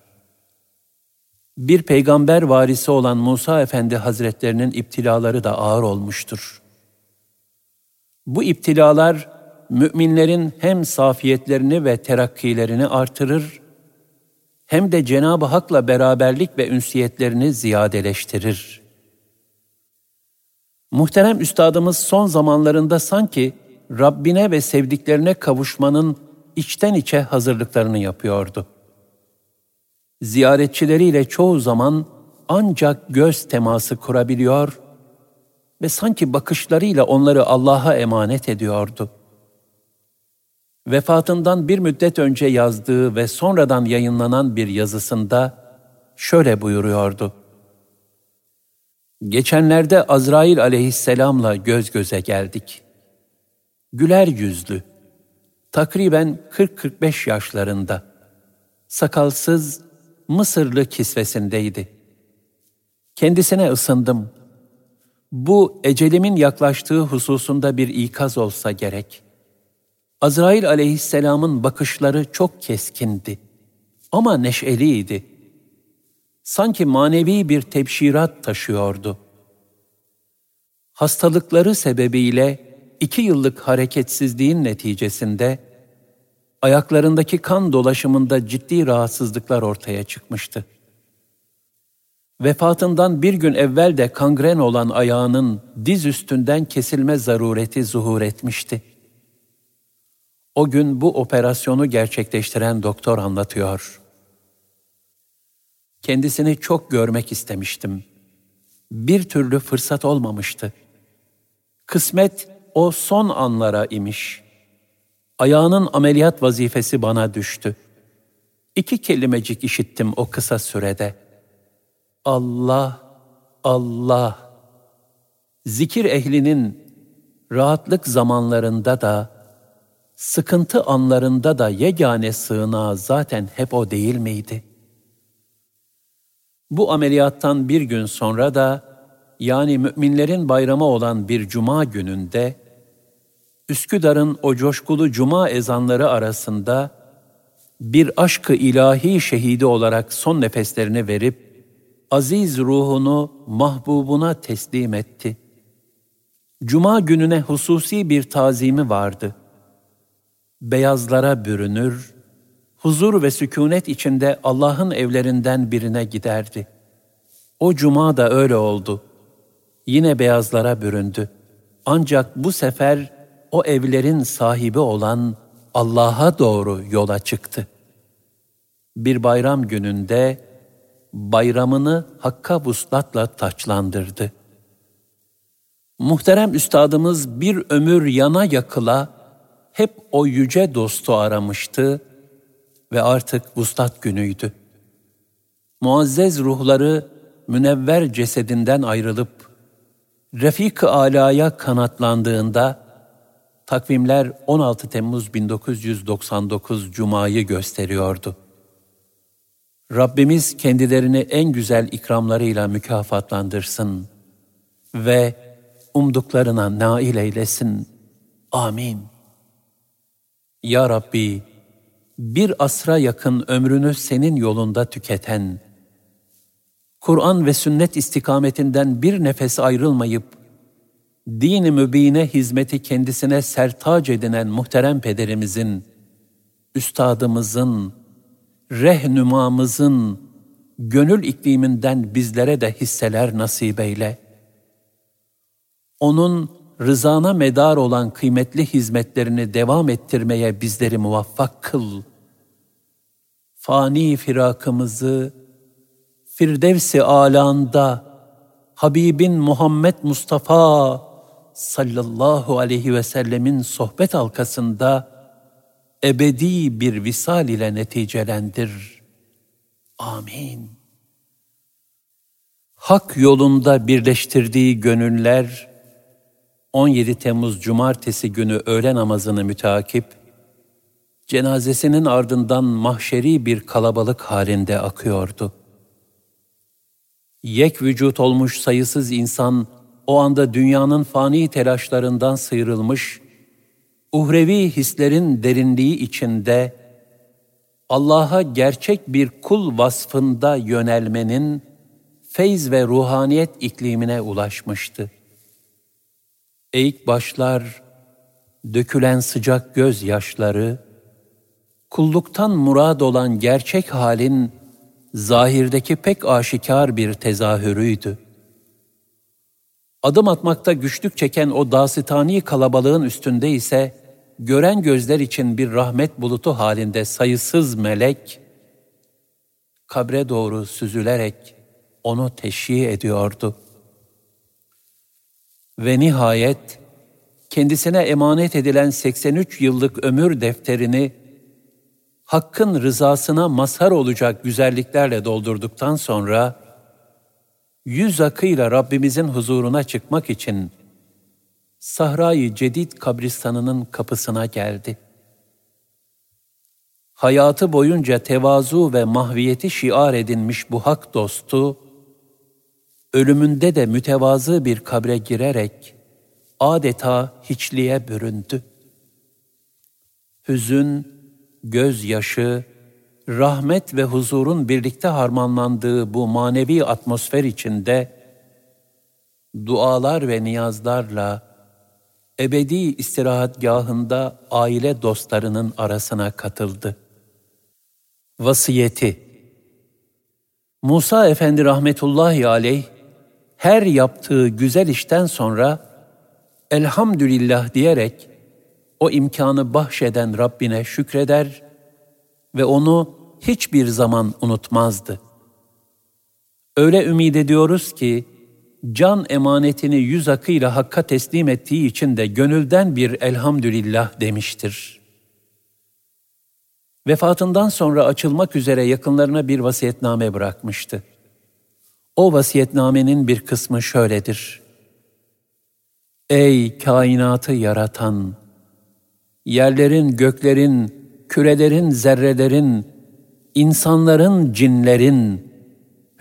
Bir peygamber varisi olan Musa Efendi Hazretlerinin iptilaları da ağır olmuştur. Bu iptilalar müminlerin hem safiyetlerini ve terakkilerini artırır, hem de Cenab-ı Hak'la beraberlik ve ünsiyetlerini ziyadeleştirir.'' Muhterem üstadımız son zamanlarında sanki Rabbine ve sevdiklerine kavuşmanın içten içe hazırlıklarını yapıyordu. Ziyaretçileriyle çoğu zaman ancak göz teması kurabiliyor ve sanki bakışlarıyla onları Allah'a emanet ediyordu. Vefatından bir müddet önce yazdığı ve sonradan yayınlanan bir yazısında şöyle buyuruyordu. Geçenlerde Azrail aleyhisselamla göz göze geldik. Güler yüzlü, takriben 40-45 yaşlarında, sakalsız, Mısırlı kisvesindeydi. Kendisine ısındım. Bu ecelimin yaklaştığı hususunda bir ikaz olsa gerek. Azrail aleyhisselamın bakışları çok keskindi ama neşeliydi sanki manevi bir tebşirat taşıyordu. Hastalıkları sebebiyle iki yıllık hareketsizliğin neticesinde ayaklarındaki kan dolaşımında ciddi rahatsızlıklar ortaya çıkmıştı. Vefatından bir gün evvel de kangren olan ayağının diz üstünden kesilme zarureti zuhur etmişti. O gün bu operasyonu gerçekleştiren doktor anlatıyor. Kendisini çok görmek istemiştim. Bir türlü fırsat olmamıştı. Kısmet o son anlara imiş. Ayağının ameliyat vazifesi bana düştü. İki kelimecik işittim o kısa sürede. Allah, Allah. Zikir ehlinin rahatlık zamanlarında da, sıkıntı anlarında da yegane sığınağı zaten hep o değil miydi?'' Bu ameliyattan bir gün sonra da yani müminlerin bayramı olan bir cuma gününde Üsküdar'ın o coşkulu cuma ezanları arasında bir aşkı ilahi şehidi olarak son nefeslerini verip aziz ruhunu mahbubuna teslim etti. Cuma gününe hususi bir tazimi vardı. Beyazlara bürünür, huzur ve sükunet içinde Allah'ın evlerinden birine giderdi. O cuma da öyle oldu. Yine beyazlara büründü. Ancak bu sefer o evlerin sahibi olan Allah'a doğru yola çıktı. Bir bayram gününde bayramını hakka vuslatla taçlandırdı. Muhterem üstadımız bir ömür yana yakıla hep o yüce dostu aramıştı ve artık vuslat günüydü. Muazzez ruhları münevver cesedinden ayrılıp Refik-ı Ala'ya kanatlandığında takvimler 16 Temmuz 1999 Cuma'yı gösteriyordu. Rabbimiz kendilerini en güzel ikramlarıyla mükafatlandırsın ve umduklarına nail eylesin. Amin. Ya Rabbi, bir asra yakın ömrünü senin yolunda tüketen, Kur'an ve sünnet istikametinden bir nefes ayrılmayıp, dini mübine hizmeti kendisine sertac edinen muhterem pederimizin, üstadımızın, rehnümamızın, gönül ikliminden bizlere de hisseler nasip eyle. Onun rızana medar olan kıymetli hizmetlerini devam ettirmeye bizleri muvaffak kıl. Fani firakımızı Firdevs-i alanda Habibin Muhammed Mustafa sallallahu aleyhi ve sellemin sohbet halkasında ebedi bir visal ile neticelendir. Amin. Hak yolunda birleştirdiği gönüller 17 Temmuz Cumartesi günü öğle namazını mütakip cenazesinin ardından mahşeri bir kalabalık halinde akıyordu. Yek vücut olmuş sayısız insan o anda dünyanın fani telaşlarından sıyrılmış, uhrevi hislerin derinliği içinde Allah'a gerçek bir kul vasfında yönelmenin feyz ve ruhaniyet iklimine ulaşmıştı. Eğik başlar, dökülen sıcak gözyaşları, kulluktan murad olan gerçek halin zahirdeki pek aşikar bir tezahürüydü. Adım atmakta güçlük çeken o dasitani kalabalığın üstünde ise gören gözler için bir rahmet bulutu halinde sayısız melek, kabre doğru süzülerek onu teşhi ediyordu. Ve nihayet kendisine emanet edilen 83 yıllık ömür defterini Hakk'ın rızasına mazhar olacak güzelliklerle doldurduktan sonra yüz akıyla Rabbimizin huzuruna çıkmak için Sahra-i Cedid kabristanının kapısına geldi. Hayatı boyunca tevazu ve mahviyeti şiar edinmiş bu hak dostu, ölümünde de mütevazı bir kabre girerek adeta hiçliğe büründü. Hüzün, gözyaşı, rahmet ve huzurun birlikte harmanlandığı bu manevi atmosfer içinde dualar ve niyazlarla ebedi istirahatgahında aile dostlarının arasına katıldı. Vasiyeti Musa Efendi rahmetullahi aleyh her yaptığı güzel işten sonra elhamdülillah diyerek o imkanı bahşeden Rabbine şükreder ve onu hiçbir zaman unutmazdı. Öyle ümid ediyoruz ki can emanetini yüz akıyla Hakk'a teslim ettiği için de gönülden bir elhamdülillah demiştir. Vefatından sonra açılmak üzere yakınlarına bir vasiyetname bırakmıştı. O vasiyetnamenin bir kısmı şöyledir. Ey kainatı yaratan, yerlerin, göklerin, kürelerin, zerrelerin, insanların, cinlerin,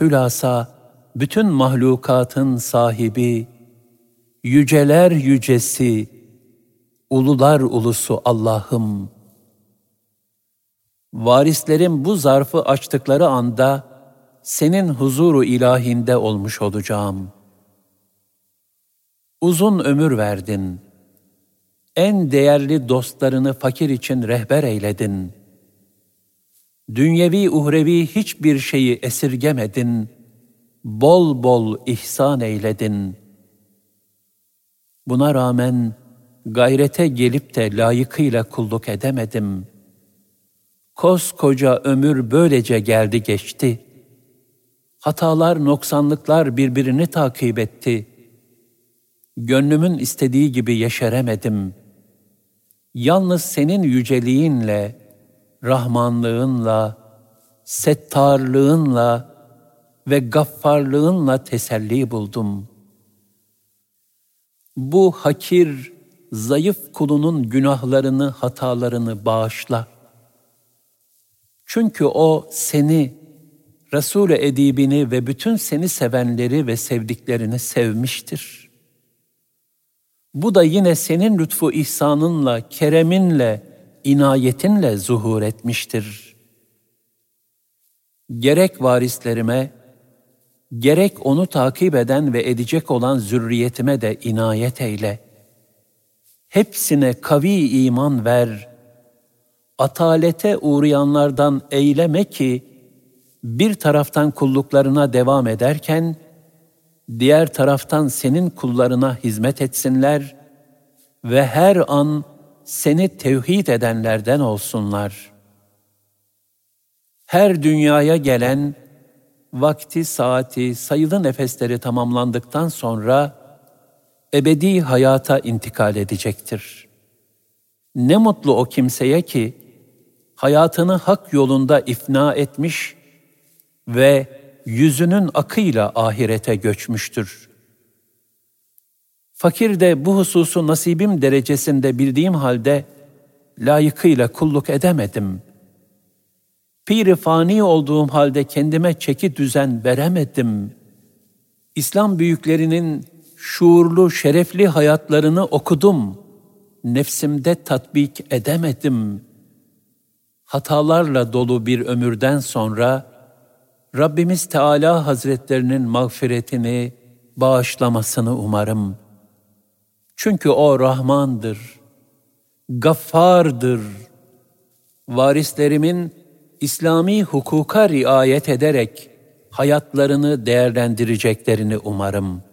hülasa bütün mahlukatın sahibi, yüceler yücesi, ulular ulusu Allah'ım. Varislerim bu zarfı açtıkları anda senin huzuru ilahinde olmuş olacağım. Uzun ömür verdin. En değerli dostlarını fakir için rehber eyledin. Dünyevi uhrevi hiçbir şeyi esirgemedin. Bol bol ihsan eyledin. Buna rağmen gayrete gelip de layıkıyla kulluk edemedim. Koskoca ömür böylece geldi geçti.'' Hatalar, noksanlıklar birbirini takip etti. Gönlümün istediği gibi yeşeremedim. Yalnız senin yüceliğinle, rahmanlığınla, settarlığınla ve gaffarlığınla teselli buldum. Bu hakir, zayıf kulunun günahlarını, hatalarını bağışla. Çünkü o seni Resul-i edibini ve bütün seni sevenleri ve sevdiklerini sevmiştir. Bu da yine senin lütfu ihsanınla, kereminle, inayetinle zuhur etmiştir. Gerek varislerime, gerek onu takip eden ve edecek olan zürriyetime de inayet eyle. Hepsine kavi iman ver. Atalete uğrayanlardan eyleme ki, bir taraftan kulluklarına devam ederken, diğer taraftan senin kullarına hizmet etsinler ve her an seni tevhid edenlerden olsunlar. Her dünyaya gelen, vakti, saati, sayılı nefesleri tamamlandıktan sonra ebedi hayata intikal edecektir. Ne mutlu o kimseye ki hayatını hak yolunda ifna etmiş ve yüzünün akıyla ahirete göçmüştür. Fakir de bu hususu nasibim derecesinde bildiğim halde layıkıyla kulluk edemedim. Piri fani olduğum halde kendime çeki düzen veremedim. İslam büyüklerinin şuurlu, şerefli hayatlarını okudum. Nefsimde tatbik edemedim. Hatalarla dolu bir ömürden sonra Rabbimiz Teala Hazretlerinin mağfiretini, bağışlamasını umarım. Çünkü O Rahmandır, Gaffardır. Varislerimin İslami hukuka riayet ederek hayatlarını değerlendireceklerini umarım.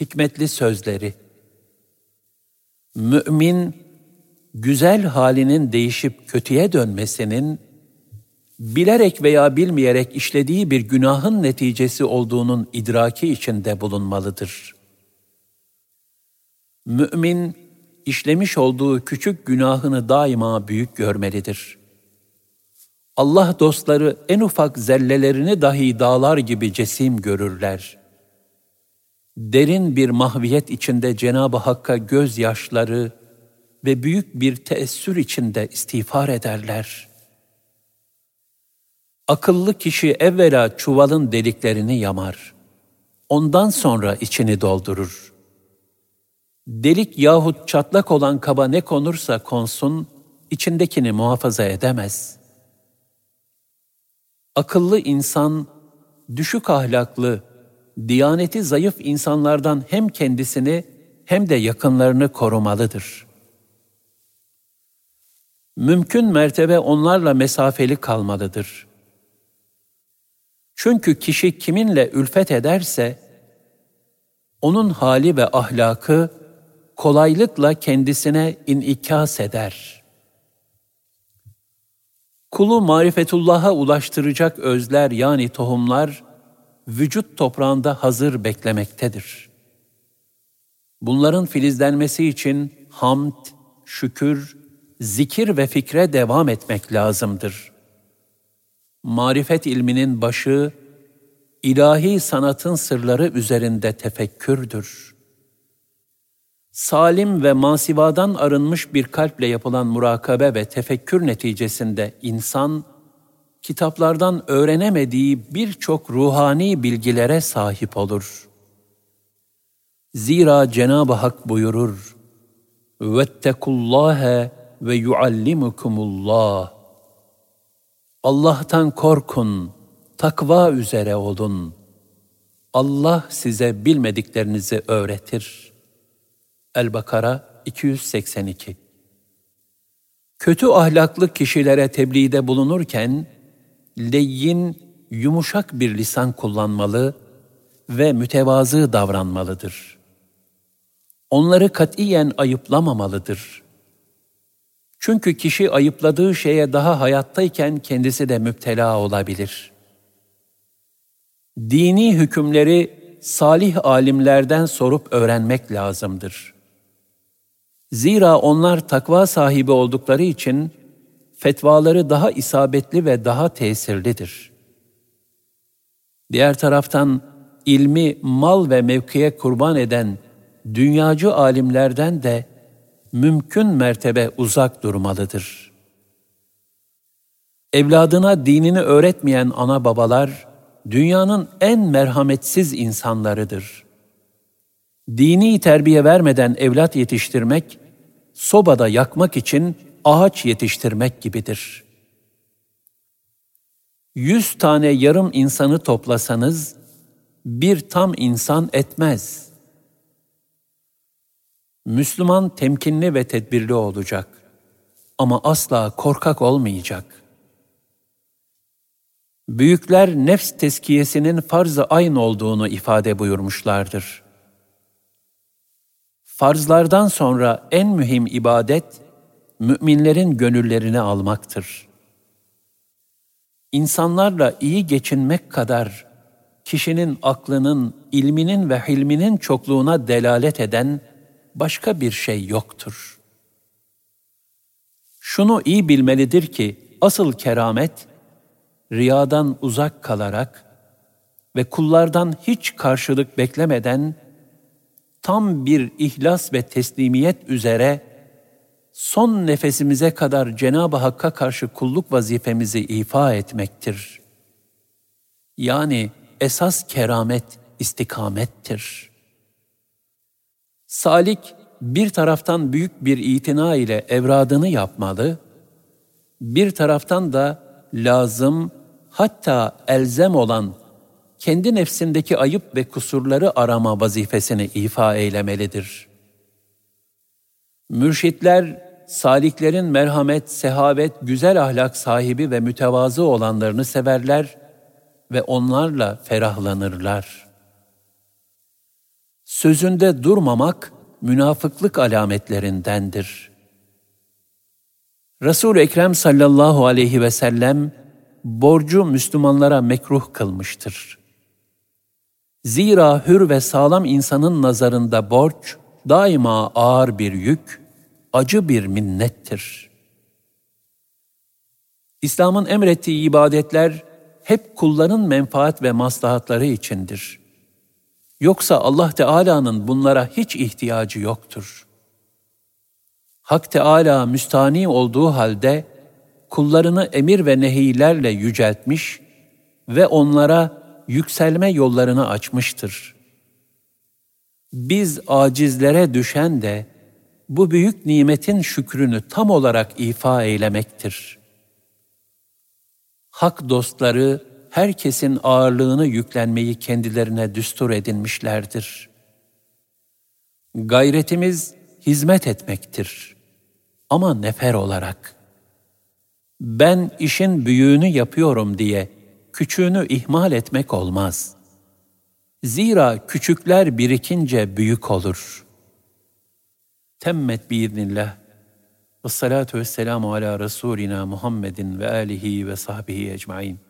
Hikmetli sözleri Mümin güzel halinin değişip kötüye dönmesinin bilerek veya bilmeyerek işlediği bir günahın neticesi olduğunun idraki içinde bulunmalıdır. Mümin işlemiş olduğu küçük günahını daima büyük görmelidir. Allah dostları en ufak zellelerini dahi dağlar gibi cesim görürler. Derin bir mahviyet içinde Cenab-ı Hakk'a gözyaşları ve büyük bir teessür içinde istiğfar ederler. Akıllı kişi evvela çuvalın deliklerini yamar. Ondan sonra içini doldurur. Delik yahut çatlak olan kaba ne konursa konsun, içindekini muhafaza edemez. Akıllı insan, düşük ahlaklı, diyaneti zayıf insanlardan hem kendisini hem de yakınlarını korumalıdır. Mümkün mertebe onlarla mesafeli kalmalıdır. Çünkü kişi kiminle ülfet ederse, onun hali ve ahlakı kolaylıkla kendisine inikas eder. Kulu marifetullah'a ulaştıracak özler yani tohumlar, vücut toprağında hazır beklemektedir. Bunların filizlenmesi için hamd, şükür, zikir ve fikre devam etmek lazımdır Marifet ilminin başı, ilahi sanatın sırları üzerinde tefekkürdür. Salim ve masivadan arınmış bir kalple yapılan murakabe ve tefekkür neticesinde insan, kitaplardan öğrenemediği birçok ruhani bilgilere sahip olur. Zira Cenab-ı Hak buyurur, وَاتَّقُوا ve yuallimukumullah. Allah'tan korkun, takva üzere olun. Allah size bilmediklerinizi öğretir. El-Bakara 282 Kötü ahlaklı kişilere tebliğde bulunurken, leyyin, yumuşak bir lisan kullanmalı ve mütevazı davranmalıdır. Onları katiyen ayıplamamalıdır. Çünkü kişi ayıpladığı şeye daha hayattayken kendisi de müptela olabilir. Dini hükümleri salih alimlerden sorup öğrenmek lazımdır. Zira onlar takva sahibi oldukları için fetvaları daha isabetli ve daha tesirlidir. Diğer taraftan ilmi mal ve mevkiye kurban eden dünyacı alimlerden de mümkün mertebe uzak durmalıdır. Evladına dinini öğretmeyen ana babalar, dünyanın en merhametsiz insanlarıdır. Dini terbiye vermeden evlat yetiştirmek, sobada yakmak için ağaç yetiştirmek gibidir. Yüz tane yarım insanı toplasanız, bir tam insan etmez.'' Müslüman temkinli ve tedbirli olacak ama asla korkak olmayacak. Büyükler nefs teskiyesinin farz-ı ayn olduğunu ifade buyurmuşlardır. Farzlardan sonra en mühim ibadet, müminlerin gönüllerini almaktır. İnsanlarla iyi geçinmek kadar kişinin aklının, ilminin ve hilminin çokluğuna delalet eden başka bir şey yoktur. Şunu iyi bilmelidir ki asıl keramet riyadan uzak kalarak ve kullardan hiç karşılık beklemeden tam bir ihlas ve teslimiyet üzere son nefesimize kadar Cenab-ı Hakk'a karşı kulluk vazifemizi ifa etmektir. Yani esas keramet istikamettir.'' Salik bir taraftan büyük bir itina ile evradını yapmalı, bir taraftan da lazım hatta elzem olan kendi nefsindeki ayıp ve kusurları arama vazifesini ifa eylemelidir. Mürşitler, saliklerin merhamet, sehavet, güzel ahlak sahibi ve mütevazı olanlarını severler ve onlarla ferahlanırlar.'' Sözünde durmamak münafıklık alametlerindendir. Resul-i Ekrem sallallahu aleyhi ve sellem borcu Müslümanlara mekruh kılmıştır. Zira hür ve sağlam insanın nazarında borç daima ağır bir yük, acı bir minnettir. İslam'ın emrettiği ibadetler hep kulların menfaat ve maslahatları içindir. Yoksa Allah Teala'nın bunlara hiç ihtiyacı yoktur. Hak Teala müstani olduğu halde kullarını emir ve nehiylerle yüceltmiş ve onlara yükselme yollarını açmıştır. Biz acizlere düşen de bu büyük nimetin şükrünü tam olarak ifa eylemektir. Hak dostları herkesin ağırlığını yüklenmeyi kendilerine düstur edinmişlerdir. Gayretimiz hizmet etmektir ama nefer olarak. Ben işin büyüğünü yapıyorum diye küçüğünü ihmal etmek olmaz. Zira küçükler birikince büyük olur. Temmet biiznillah. Ve salatu ve selamu ala Resulina Muhammedin ve alihi ve sahbihi ecmain.